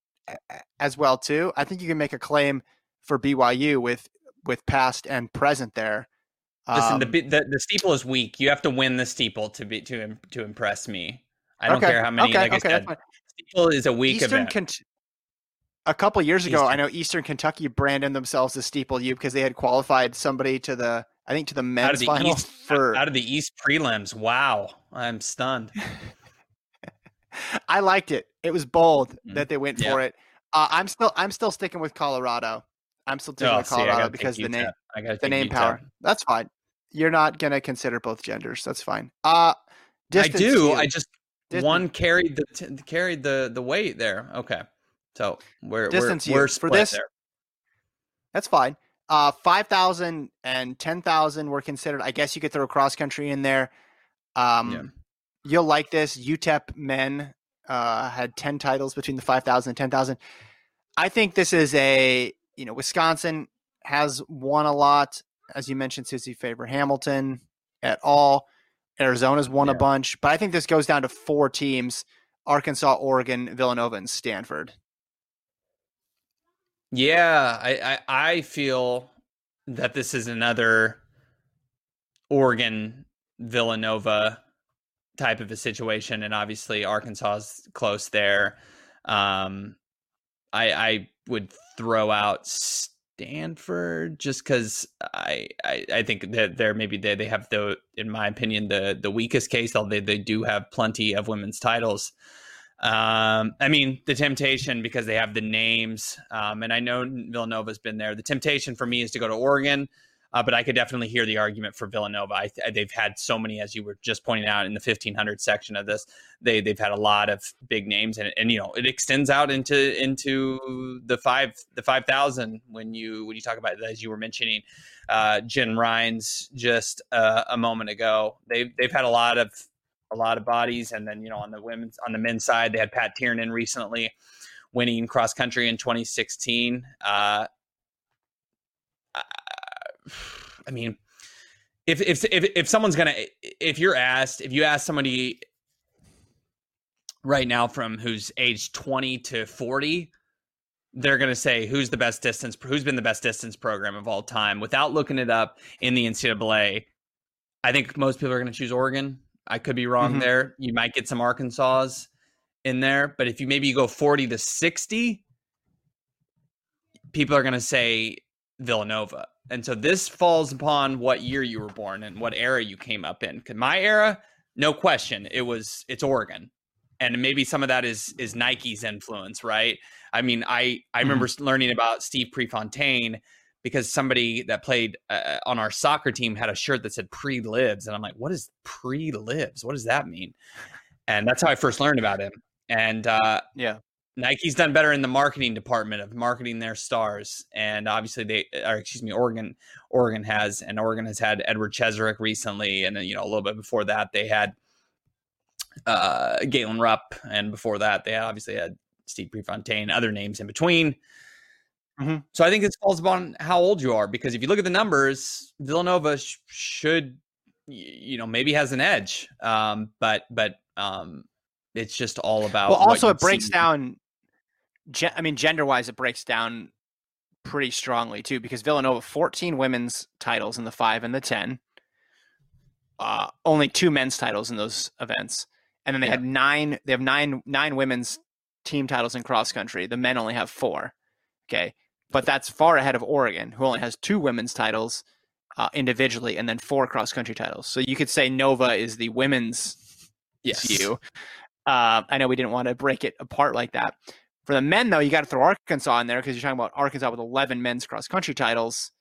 as well too. I think you can make a claim for BYU with with past and present there. Listen, Um, the, the the steeple is weak. You have to win the steeple to be to to impress me. I don't okay, care how many. Okay, like I okay, that's said, steeple is a weak Eastern event. A couple years ago, I know Eastern Kentucky branded themselves as Steeple U because they had qualified somebody to the, I think, to the men's the final east [laughs] for. out of the east prelims. Wow, I'm stunned. [laughs] I liked it. It was bold Mhm. that they went Yeah. for it. Uh, I'm still, I'm still sticking with Colorado. I'm still sticking Oh, with Colorado gotta because the name, I the name power. That's fine. You're not gonna consider both genders. That's fine. Uh, I do. I just Distance- one carried the t- carried the the weight there. Okay, so we're Distance we're, we're For this- there. That's fine. Uh, 5,000 and 10,000 were considered. I guess you could throw cross country in there. Um, Yeah. You'll like this. UTEP men uh, had 10 titles between the 5,000 and 10,000. I think this is a, you know, Wisconsin has won a lot. As you mentioned, Suzy Favor Hamilton at all. Arizona's won a bunch. But I think this goes down to four teams Arkansas, Oregon, Villanova, and Stanford. Yeah, I, I I feel that this is another Oregon Villanova type of a situation, and obviously Arkansas's close there. Um, I I would throw out Stanford just because I, I I think that they're maybe they they have the in my opinion the the weakest case, although they, they do have plenty of women's titles. Um, I mean, the temptation because they have the names, um, and I know Villanova's been there. The temptation for me is to go to Oregon, uh, but I could definitely hear the argument for Villanova. I, th- they've had so many, as you were just pointing out in the 1500 section of this. They they've had a lot of big names, and and you know it extends out into into the five the five thousand when you when you talk about as you were mentioning, uh, Jen Rhines just uh, a moment ago. They've they've had a lot of a lot of bodies. And then, you know, on the women's, on the men's side, they had Pat Tiernan recently winning cross country in 2016. Uh, I mean, if, if, if, if someone's going to, if you're asked, if you ask somebody right now from who's age 20 to 40, they're going to say who's the best distance, who's been the best distance program of all time without looking it up in the NCAA. I think most people are going to choose Oregon. I could be wrong Mhm. there. You might get some Arkansas's in there, but if you maybe you go 40 to 60, people are going to say Villanova. And so this falls upon what year you were born and what era you came up in. My era, no question, it was it's Oregon. And maybe some of that is is Nike's influence, right? I mean, I I remember s learning about Steve Prefontaine because somebody that played uh, on our soccer team had a shirt that said pre lives and i'm like what is pre lives what does that mean and that's how i first learned about him and uh, Yeah. Nike's done better in the marketing department of marketing their stars and obviously they or excuse me oregon oregon has and oregon has had edward Cheserek recently and then you know a little bit before that they had uh galen rupp and before that they obviously had steve prefontaine other names in between Mhm. so I think this falls upon how old you are because if you look at the numbers, Villanova sh- should, you know, maybe has an edge. Um, but but um, it's just all about. well also it breaks see. down gen- i mean gender wise it breaks down pretty strongly too because villanova 14 women's titles in the 5 and the 10 uh, only two men's titles in those events and then they Yeah. had nine they have nine nine women's team titles in cross country the men only have four okay but that's far ahead of oregon who only has two women's titles uh, individually and then four cross country titles so you could say nova is the women's Yes. you. Uh, I know we didn't want to break it apart like that. For the men, though, you got to throw Arkansas in there because you're talking about Arkansas with 11 men's cross country titles.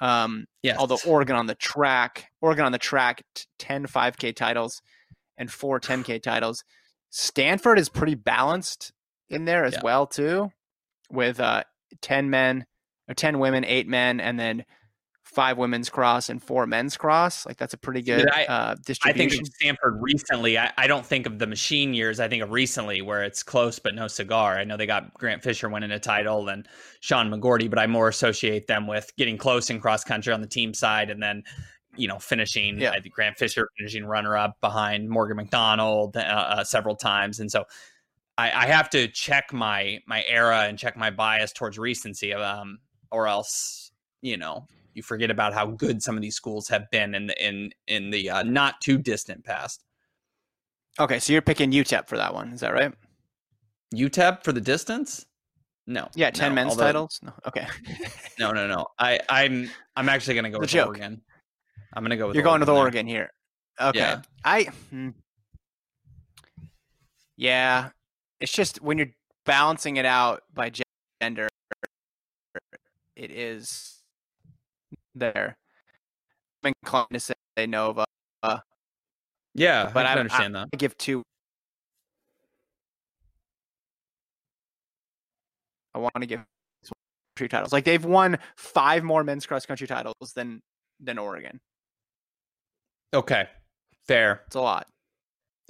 Um, Yes. although Oregon on the track, Oregon on the track, t- 10 5K titles and four 10K titles. Stanford is pretty balanced in there as Yeah. well too, with uh, 10 men, or 10 women, eight men, and then five women's cross and four men's cross. Like that's a pretty good I- uh, I think of Stanford recently. I, I don't think of the machine years. I think of recently where it's close but no cigar. I know they got Grant Fisher winning a title and Sean McGorty, but I more associate them with getting close in cross country on the team side and then, you know, finishing. Yeah. I think Grant Fisher finishing runner up behind Morgan McDonald uh, uh, several times, and so I, I have to check my my era and check my bias towards recency, um, or else you know You forget about how good some of these schools have been in the in in the uh, not too distant past. Okay, so you're picking UTEP for that one, is that right? UTEP for the distance? No. Yeah, ten no, men's although- titles. No, okay. [laughs] No, no, no. I I'm I'm actually gonna go The with joke. Oregon. I'm gonna go with you're going with there. Oregon here. Okay. Yeah. I. hmm. Yeah, it's just when you're balancing it out by gender, it is there. I'm inclined to say Nova. Yeah, But I I- understand that. I give two. I want to give country titles. Like they've won five more men's cross country titles than than Oregon. Okay, fair. It's a lot.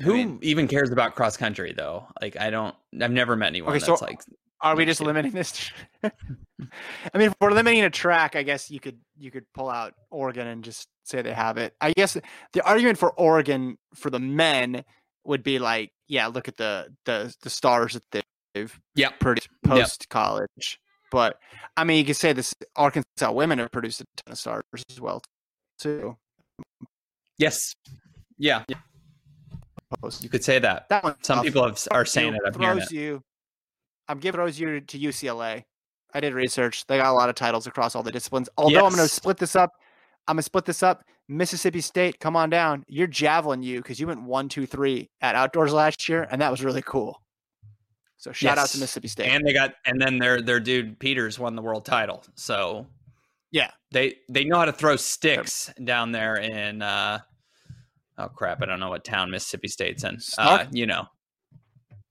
Who mean- even cares about cross country though? Like I don't. I've never met anyone Okay, so that's like. Are we just limiting this? [laughs] I mean, if we're limiting a track, I guess you could you could pull out Oregon and just say they have it. I guess the argument for Oregon for the men would be like, yeah, look at the the the stars that they've Yep. produced post college. But I mean, you could say this Arkansas women have produced a ton of stars as well too. Yes. Yeah, Post you could say that. that one. Some people have, are saying it. I'm throws it. you. I'm giving you to UCLA. I did research. They got a lot of titles across all the disciplines. Although I'm going to split this up. I'm going to split this up. Mississippi State, come on down. You're javelin you because you went one, two, three at outdoors last year, and that was really cool. So shout out to Mississippi State. And they got, and then their their dude Peters won the world title. So Yeah. they they know how to throw sticks down there in. uh Oh crap! I don't know what town Mississippi State's in. Uh, you know,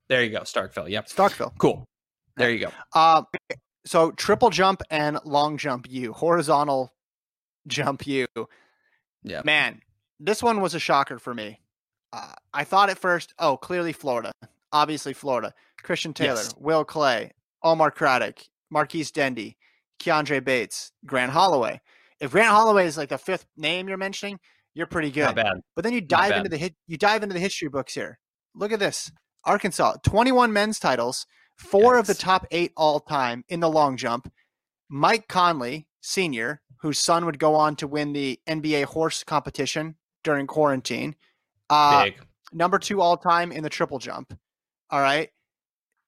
there you go, Starkville. Yep, Starkville. cool. There you go. Uh, so triple jump and long jump you, horizontal jump you. Yeah. Man, this one was a shocker for me. Uh, I thought at first, oh, clearly Florida. Obviously Florida. Christian Taylor, Yes. Will Clay, Omar Craddock, Marquise Dendy, Keandre Bates, Grant Holloway. If Grant Holloway is like the fifth name you're mentioning, you're pretty good. Not bad. But then you dive into the hit. You dive into the history books here. Look at this: Arkansas, 21 men's titles, four of the top eight all time in the long jump. Mike Conley, senior, whose son would go on to win the NBA horse competition during quarantine. Uh, Big. number two all time in the triple jump. All right,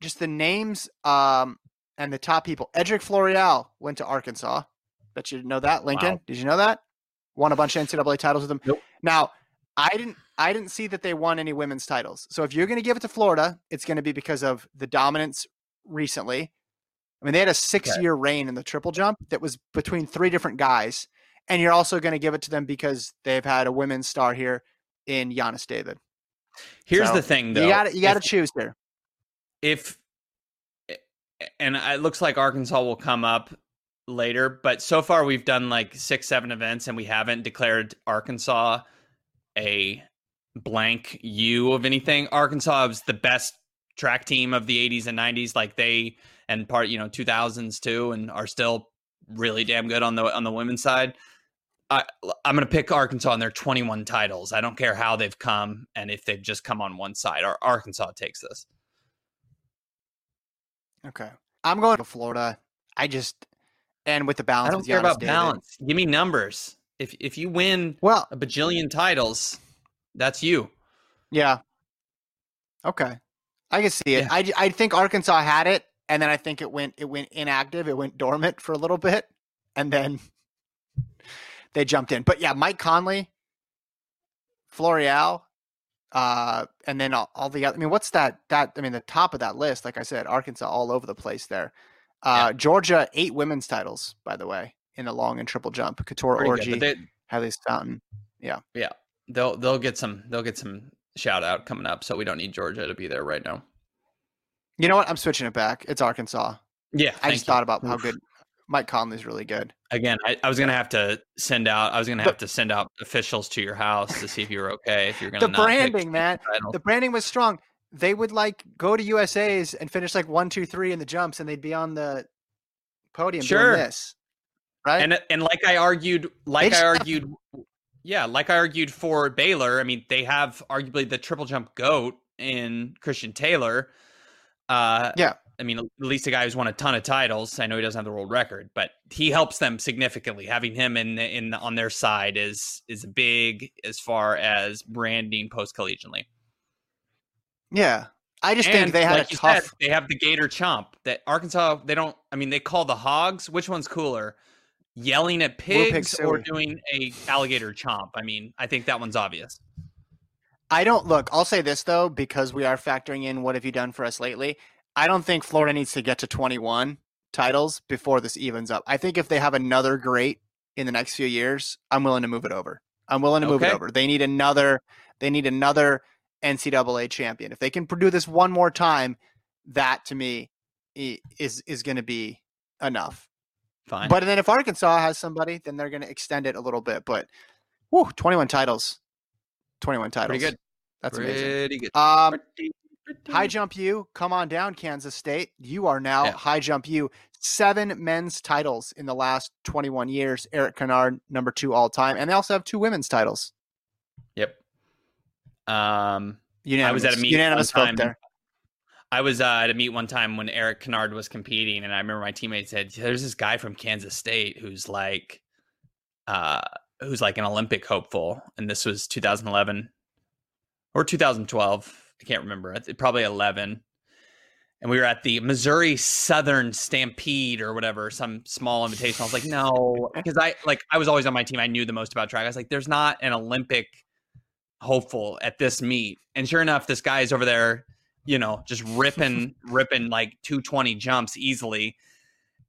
just the names um, and the top people. Edric Floreal went to Arkansas. Bet you didn't know that, Lincoln. Wow. Did you know that? Won a bunch of NCAA titles with them. Nope. Now, I didn't. I didn't see that they won any women's titles. So if you're going to give it to Florida, it's going to be because of the dominance recently. I mean, they had a six-year reign in the triple jump that was between three different guys, and you're also going to give it to them because they've had a women's star here in Yanis David. Here's So, the thing, though. you got you got to choose here. if eh, and it looks like Arkansas will come up later, but so far we've done like six, seven events, and we haven't declared Arkansas a blank U of anything. Arkansas was the best track team of the 80s and 90s, like they and part you know 2000s too, and are still really damn good on the on the women's side. I, I'm going to pick Arkansas in their 21 titles. I don't care how they've come and if they've just come on one side. Ar- Arkansas takes this. Okay, I'm going to Florida. I just and with the balance. I don't care about David. balance. Give me numbers. If if you win Well, a bajillion titles, that's you. yeah. Okay, I can see it. Yeah. I, I think Arkansas had it, and then I think it went it went inactive. It went dormant for a little bit, and then [laughs] they jumped in. But yeah, Mike Conley, Floreal, uh, and then all, all the other. I mean, what's that? That I mean, the top of that list, like I said, Arkansas all over the place there. Uh, Georgia eight women's titles, by the way, in the long and triple jump. Couture Pretty Orgy, good, they, Hyleas Fountain. they'll they'll get some they'll get some shout out coming up. So we don't need Georgia to be there right now. You know what? I'm switching it back. It's Arkansas. Yeah, I just you. thought about how good Mike Conley's really good. Again, I, I was gonna have to send out. I was gonna have to send out officials to your house to see if you were okay. If you're gonna The branding, man. The branding was strong. They would like go to USA's and finish like one, two, three in the jumps, and they'd be on the podium Sure. doing this. Right? and and like I argued, like I argued, yeah, like I argued for Baylor. I mean, they have arguably the triple jump goat in Christian Taylor. Uh, Yeah. I mean, at least a guy who's won a ton of titles. I know he doesn't have the world record, but he helps them significantly. Having him in in on their side is is big as far as branding post collegiately. Yeah, I just and think they had like a tough. Said, they have the Gator Chomp that Arkansas. They don't. I mean, they call the Hogs. Which one's cooler? Yelling at pigs or doing a alligator chomp? I mean, I think that one's obvious. I don't look. I'll say this though, because we are factoring in what have you done for us lately. I don't think Florida needs to get to 21 titles before this evens up. I think if they have another great in the next few years, I'm willing to move it over. I'm willing to move okay. it over. They need another. They need another NCAA champion. If they can do this one more time, that to me is is going to be enough. Fine. But then if Arkansas has somebody, then they're going to extend it a little bit. But, whoo, 21 titles. 21 titles. Pretty good. That's Pretty amazing. good. Um, Pretty, pretty. High jump you, come on down, Kansas State. You are now yeah. high jump you. Seven men's titles in the last 21 years. Erik Kynard, number two all time. And they also have two women's titles. Yep. Um, unanimous. I was at a meet unanimous vote there. I was uh, at a meet one time when Erik Kynard was competing, and I remember my teammate said, "There's this guy from Kansas State who's like, uh, who's like an Olympic hopeful," and this was 2011 or 2012. I can't remember. Probably 11. And we were at the Missouri Southern Stampede or whatever, some small invitation. I was like, no, [laughs] because I like I was always on my team. I knew the most about track. I was like, there's not an Olympic hopeful at this meet. And sure enough, this guy is over there you know, just ripping, [laughs] ripping like 220 jumps easily.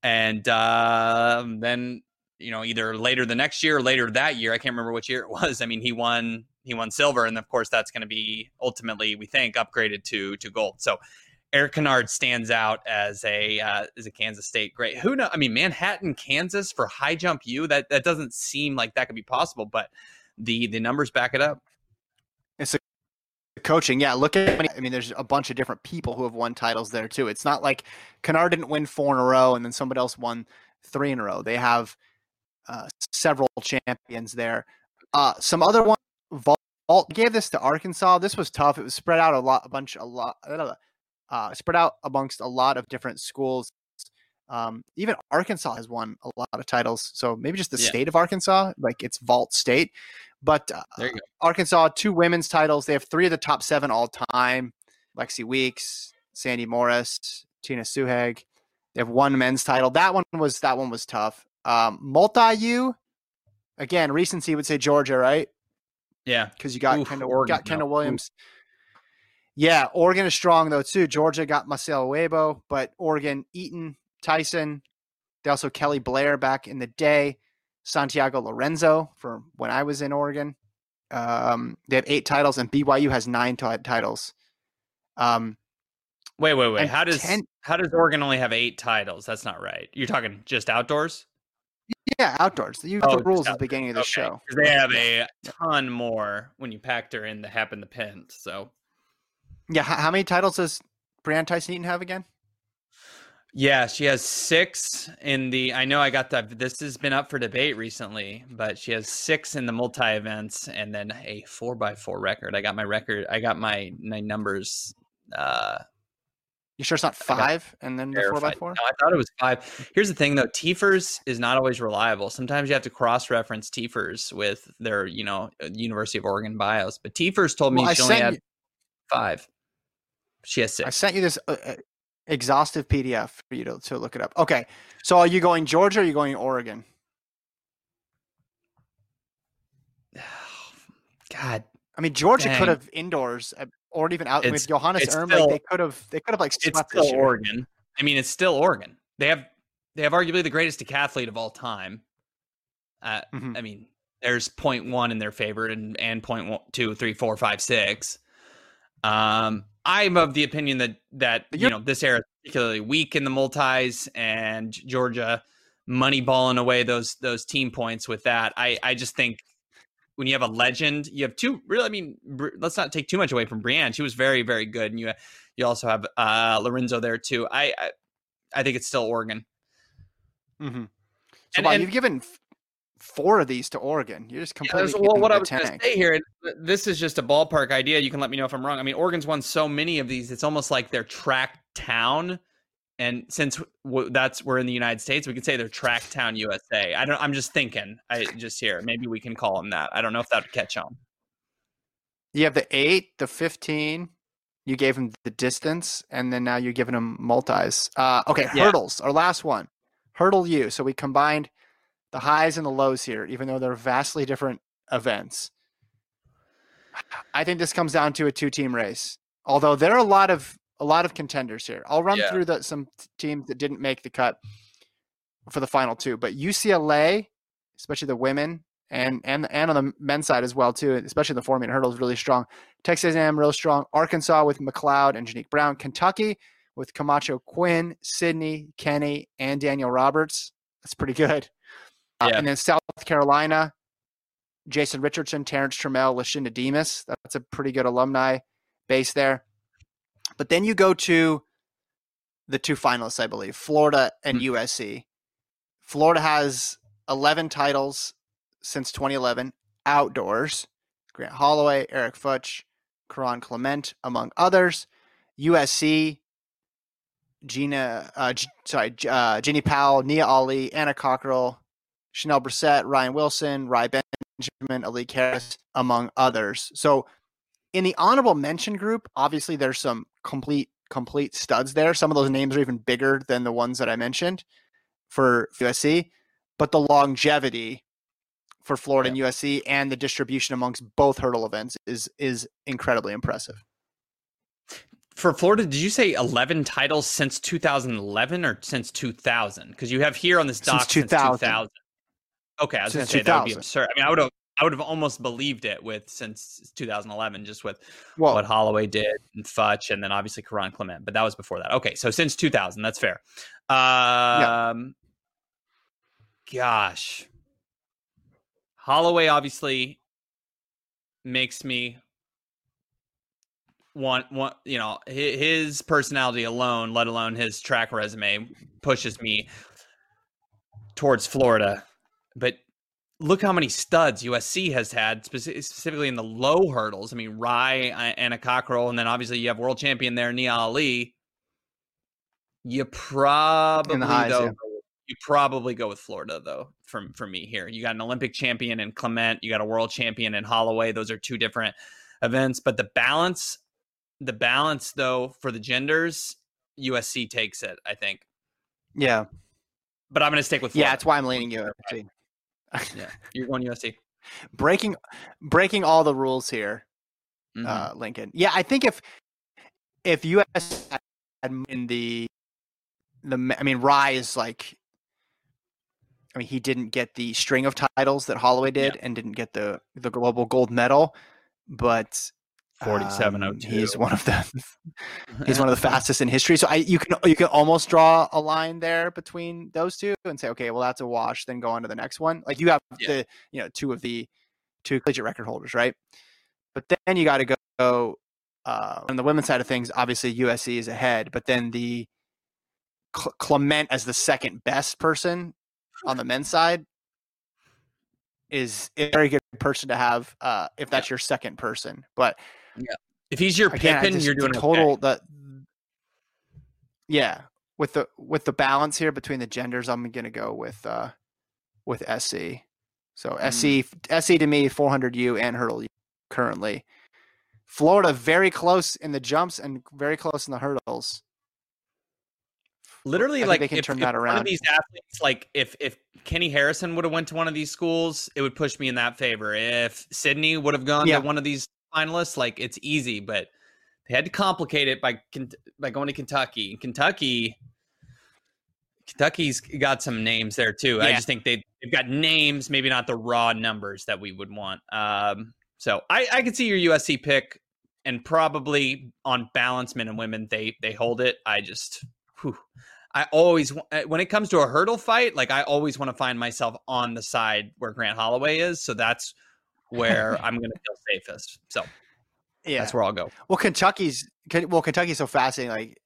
And uh, then, you know, either later the next year or later that year, I can't remember which year it was. I mean, he won, he won silver. And of course, that's going to be ultimately, we think, upgraded to, to gold. So Erik Kynard stands out as a, uh, as a Kansas State great. Who know? I mean, Manhattan, Kansas for high jump U, that, that doesn't seem like that could be possible, but the, the numbers back it up. It's a coaching, yeah. Look at I mean, there's a bunch of different people who have won titles there too. It's not like Kynard didn't win four in a row and then somebody else won three in a row. They have uh, several champions there. Uh, some other one, Vault gave this to Arkansas. This was tough. It was spread out a lot, a bunch, a lot, uh, spread out amongst a lot of different schools. Um, even Arkansas has won a lot of titles. So maybe just the yeah. state of Arkansas, like it's Vault State. But uh, there you go. Arkansas, two women's titles. They have three of the top seven all time Lexi Weeks, Sandi Morris, Tina Šutej. They have one men's title. That one was that one was tough. Um, multi U, again, recency would say Georgia, right? Yeah, because you got Kendall, Oregon, got Kendall no. Williams. Oof. Yeah, Oregon is strong though too. Georgia got Maicel Uibo, but Oregon, Eaton, Theisen. They also Kelly Blair back in the day. Santiago Lorenzo for when I was in Oregon. Um, they have eight titles, and BYU has nine t- titles. Um, wait, wait, wait. How does ten, how does Oregon only have eight titles? That's not right. You're talking just outdoors. Yeah, outdoors. You oh, the rules at the beginning of the okay. show. They have a ton more when you factor in the Hap and the Pent. So, yeah, how many titles does Brianne Theisen Eaton have again? Yeah, she has six in the. I know I got that. This has been up for debate recently, but she has six in the multi events and then a four by four record. I got my record. I got my my numbers. Uh, you sure it's not five and then the four by four? No, I thought it was five. Here's the thing though, TFRRS is not always reliable. Sometimes you have to cross reference TFRRS with their, you know, University of Oregon bios. But TFRRS told me well, she only had you, five. She has six. I sent you this. Uh, uh exhaustive PDF for you to, to look it up. Okay. So are you going Georgia or are you going Oregon? [sighs] God. I mean, Georgia dang. could have indoors uh, or even out it's, with Johannes Erm. Like they could have, they could have like it's still Oregon. I mean, it's still Oregon. They have, they have arguably the greatest decathlete of all time. Uh, mm-hmm. I mean, there's point one in their favor and and point one, two, three, four, five, six. Um, I'm of the opinion that that you know this era is particularly weak in the multis, and Georgia money balling away those those team points with that. I I just think when you have a legend, you have two. Really, I mean, let's not take too much away from Brianne. She was very very good, and you you also have uh, Lorenzo there too. I I, I think it's still Oregon. Mm-hmm. So, and, and, you've given four of these to Oregon. You're just completely. Yeah, well, what I was going to say here, this is just a ballpark idea. You can let me know if I'm wrong. I mean, Oregon's won so many of these; it's almost like they're track town And since w- that's we're in the United States, we could say they're track town USA. I don't. I'm just thinking. I just here. Maybe we can call them that. I don't know if that would catch on. You have the eight, the fifteen. You gave them the distance, and then now you're giving them multis. Uh, okay, Yeah. hurdles. Our last one, hurdle U. So we combined the highs and the lows here, even though they're vastly different events. I think this comes down to a two-team race. Although there are a lot of a lot of contenders here. I'll run Yeah. through the some teams that didn't make the cut for the final two, but UCLA, especially the women, and and and on the men's side as well too, especially the 4 meter hurdle is really strong. Texas A&M real strong. Arkansas with McLeod and Janique Brown. Kentucky with Camacho Quinn, Sydney, Keni, and Daniel Roberts. That's pretty good. Uh, Yeah. and then South Carolina, Jason Richardson, Terrence Trammell, Lashinda Demus. That's a pretty good alumni base there. But then you go to the two finalists, I believe, Florida and USC. Florida has 11 titles since 2011 outdoors. Grant Holloway, Eric Futch, Kerron Clement, among others. USC, Gina, uh, sorry, uh, Ginnie Powell, Nia Ali, Anna Cockrell, Chanel Brissett, Ryan Wilson, Rai Benjamin, Aleec Harris, among others. So in the honorable mention group, obviously there's some complete complete studs there. Some of those names are even bigger than the ones that I mentioned for USC, but the longevity for Florida and USC and the distribution amongst both hurdle events is is incredibly impressive. For Florida, did you say 11 titles since 2011 or since 2000? Because you have here on this doc since 2000. 2000. Okay, I was going to say that would be absurd. I mean, I would have I would have almost believed it with since 2011, just with Well, what Holloway did and Futch, and then obviously Kerron Clement. But that was before that. Okay, so since 2000, that's fair. Um, gosh, Holloway obviously makes me want want you know hi- his personality alone, let alone his track resume, pushes me towards Florida. But look how many studs USC has had, speci- specifically in the low hurdles. I mean, Rai, uh, Anna Cockrell, and then obviously you have world champion there, Nia Ali. You probably highs, though, yeah. you probably go with Florida though. From for me here, you got an Olympic champion in Clement, you got a world champion in Holloway. Those are two different events, but the balance, the balance though for the genders, USC takes it. I think, yeah, but I'm going to stick with yeah. That's why I'm leaning USC. Yeah, you're going USC. [laughs] breaking breaking all the rules here, Mhm. uh, Lincoln. Yeah, I think if if US had in the the I mean Rai is like I mean he didn't get the string of titles that Holloway did and didn't get the the global gold medal, but Forty-seven oh um. [laughs] He's one of the he's one of the fastest in history. So I you can you can almost draw a line there between those two and say, okay, well that's a wash. Then go on to the next one. Like you have Yeah. the you know two of the two collegiate record holders, right? But then you got to go uh, on the women's side of things. Obviously, USC is ahead, but then the Cl- Clement as the second best person on the men's side is a very good person to have uh, if that's your second person. But If he's your again, just- you're doing the okay. total the yeah with the with the balance here between the genders. I'm gonna go with uh with SC. So Mm. SC SC to me 400 U and hurdle U currently. Florida very close in the jumps and very close in the hurdles. Literally, like they can if, turn if that one around. of these athletes, like if if Keni Harrison would have went to one of these schools, it would push me in that favor. If Sydney would have gone Yeah. to one of these finalists, like it's easy, but they had to complicate it by by going to Kentucky. Kentucky, Kentucky's got some names there too. I just think they they've got names, maybe not the raw numbers that we would want. Um, so I I could see your USC pick, and probably on balance, men and women, they they hold it. I just. Whew. I always, uh, when it comes to a hurdle fight, like I always want to find myself on the side where Grant Holloway is. So that's where [laughs] I'm going to feel safest. So Yeah. that's where I'll go. Well, Kentucky's well, Kentucky's so fascinating. Like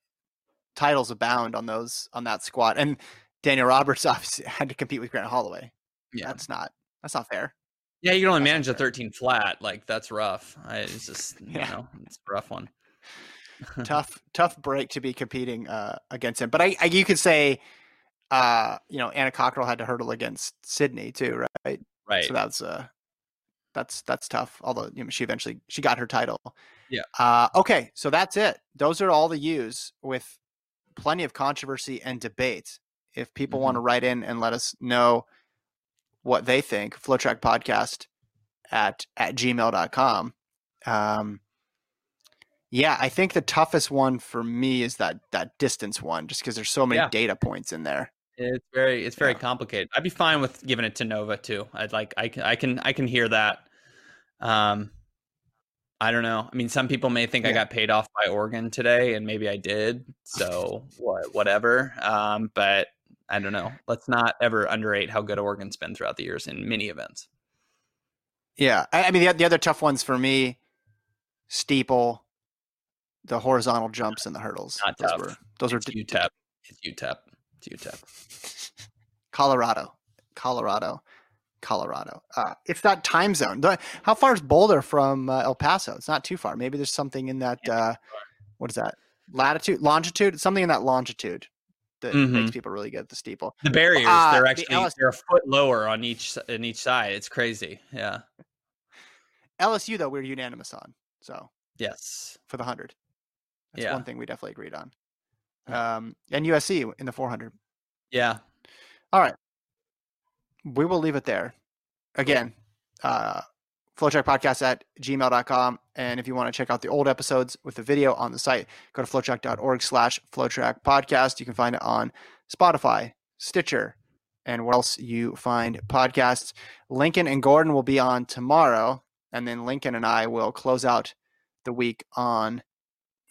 titles abound on those on that squad, and Daniel Roberts [laughs] obviously had to compete with Grant Holloway. Yeah. That's not that's not fair. Yeah, you can only That's manage a 13 flat. Like that's rough. I, it's just, [laughs] you Yeah. know, it's a rough one. tough tough break to be competing uh, against him. But I, I you could say, uh, you know, Anna Cockrell had to hurdle against Sydney too, right? Right. So that's uh, that's that's tough. Although you know, she eventually she got her title. Yeah. Uh, okay, so that's it. Those are all the U's with plenty of controversy and debate. If people want to Mm-hmm. write in and let us know what they think, FloTrack Podcast at at gmail.com. Um, yeah, I think the toughest one for me is that that distance one, just because there's so many Yeah. data points in there. It's very it's very Yeah. complicated. I'd be fine with giving it to Nova too. I'd like I can I can I can hear that. Um I don't know. I mean some people may think I got paid off by Oregon today and maybe I did. So what whatever. Um but I don't know. Let's not ever underrate how good Oregon's been throughout the years in many events. Yeah, I, I mean the the other tough ones for me, steeple, the horizontal jumps and the hurdles. Not those tough. were those were It's UTEP. It's UTEP. It's UTEP. Colorado, Colorado, Colorado. Uh, it's that time zone. The- How far is Boulder from uh, El Paso? It's not too far. Maybe there's something in that. Uh, what is that? Latitude, longitude, something in that longitude that makes Mhm. people really good at the steeple. The barriers, Uh, they're the actually LS they're a foot lower on each in each side. It's crazy. Yeah. LSU though, we're unanimous on. So Yes. for the hundred, that's Yeah. one thing we definitely agreed on. Um, and USC in the 400. Yeah. All right. We will leave it there. Again, uh, FloTrack podcast at gmail.com. And if you want to check out the old episodes with the video on the site, go to flotrack.org slash FloTrack podcast. You can find it on Spotify, Stitcher, and where else you find podcasts. Lincoln and Gordon will be on tomorrow. And then Lincoln and I will close out the week on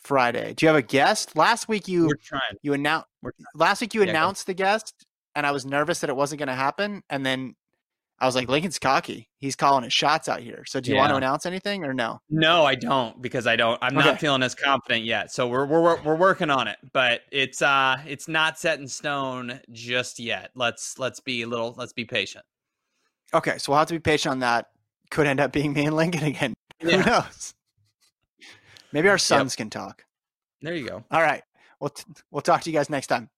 Friday. Do you have a guest? Last week you We're trying. you announced last week you Yeah, announced the guest and i was nervous that it wasn't going to happen and then i was like lincoln's cocky he's calling his shots out here so do you want to announce anything or no No, I don't because I don't. I'm Okay. not feeling as confident yet. So we're we're we're working on it, but it's uh it's not set in stone just yet. Let's let's be a little let's be patient. okay so we'll have to be patient on that could end up being me and lincoln again [laughs] who knows maybe our sons can talk. There you go. all right. We'll, t- we'll talk to you guys next time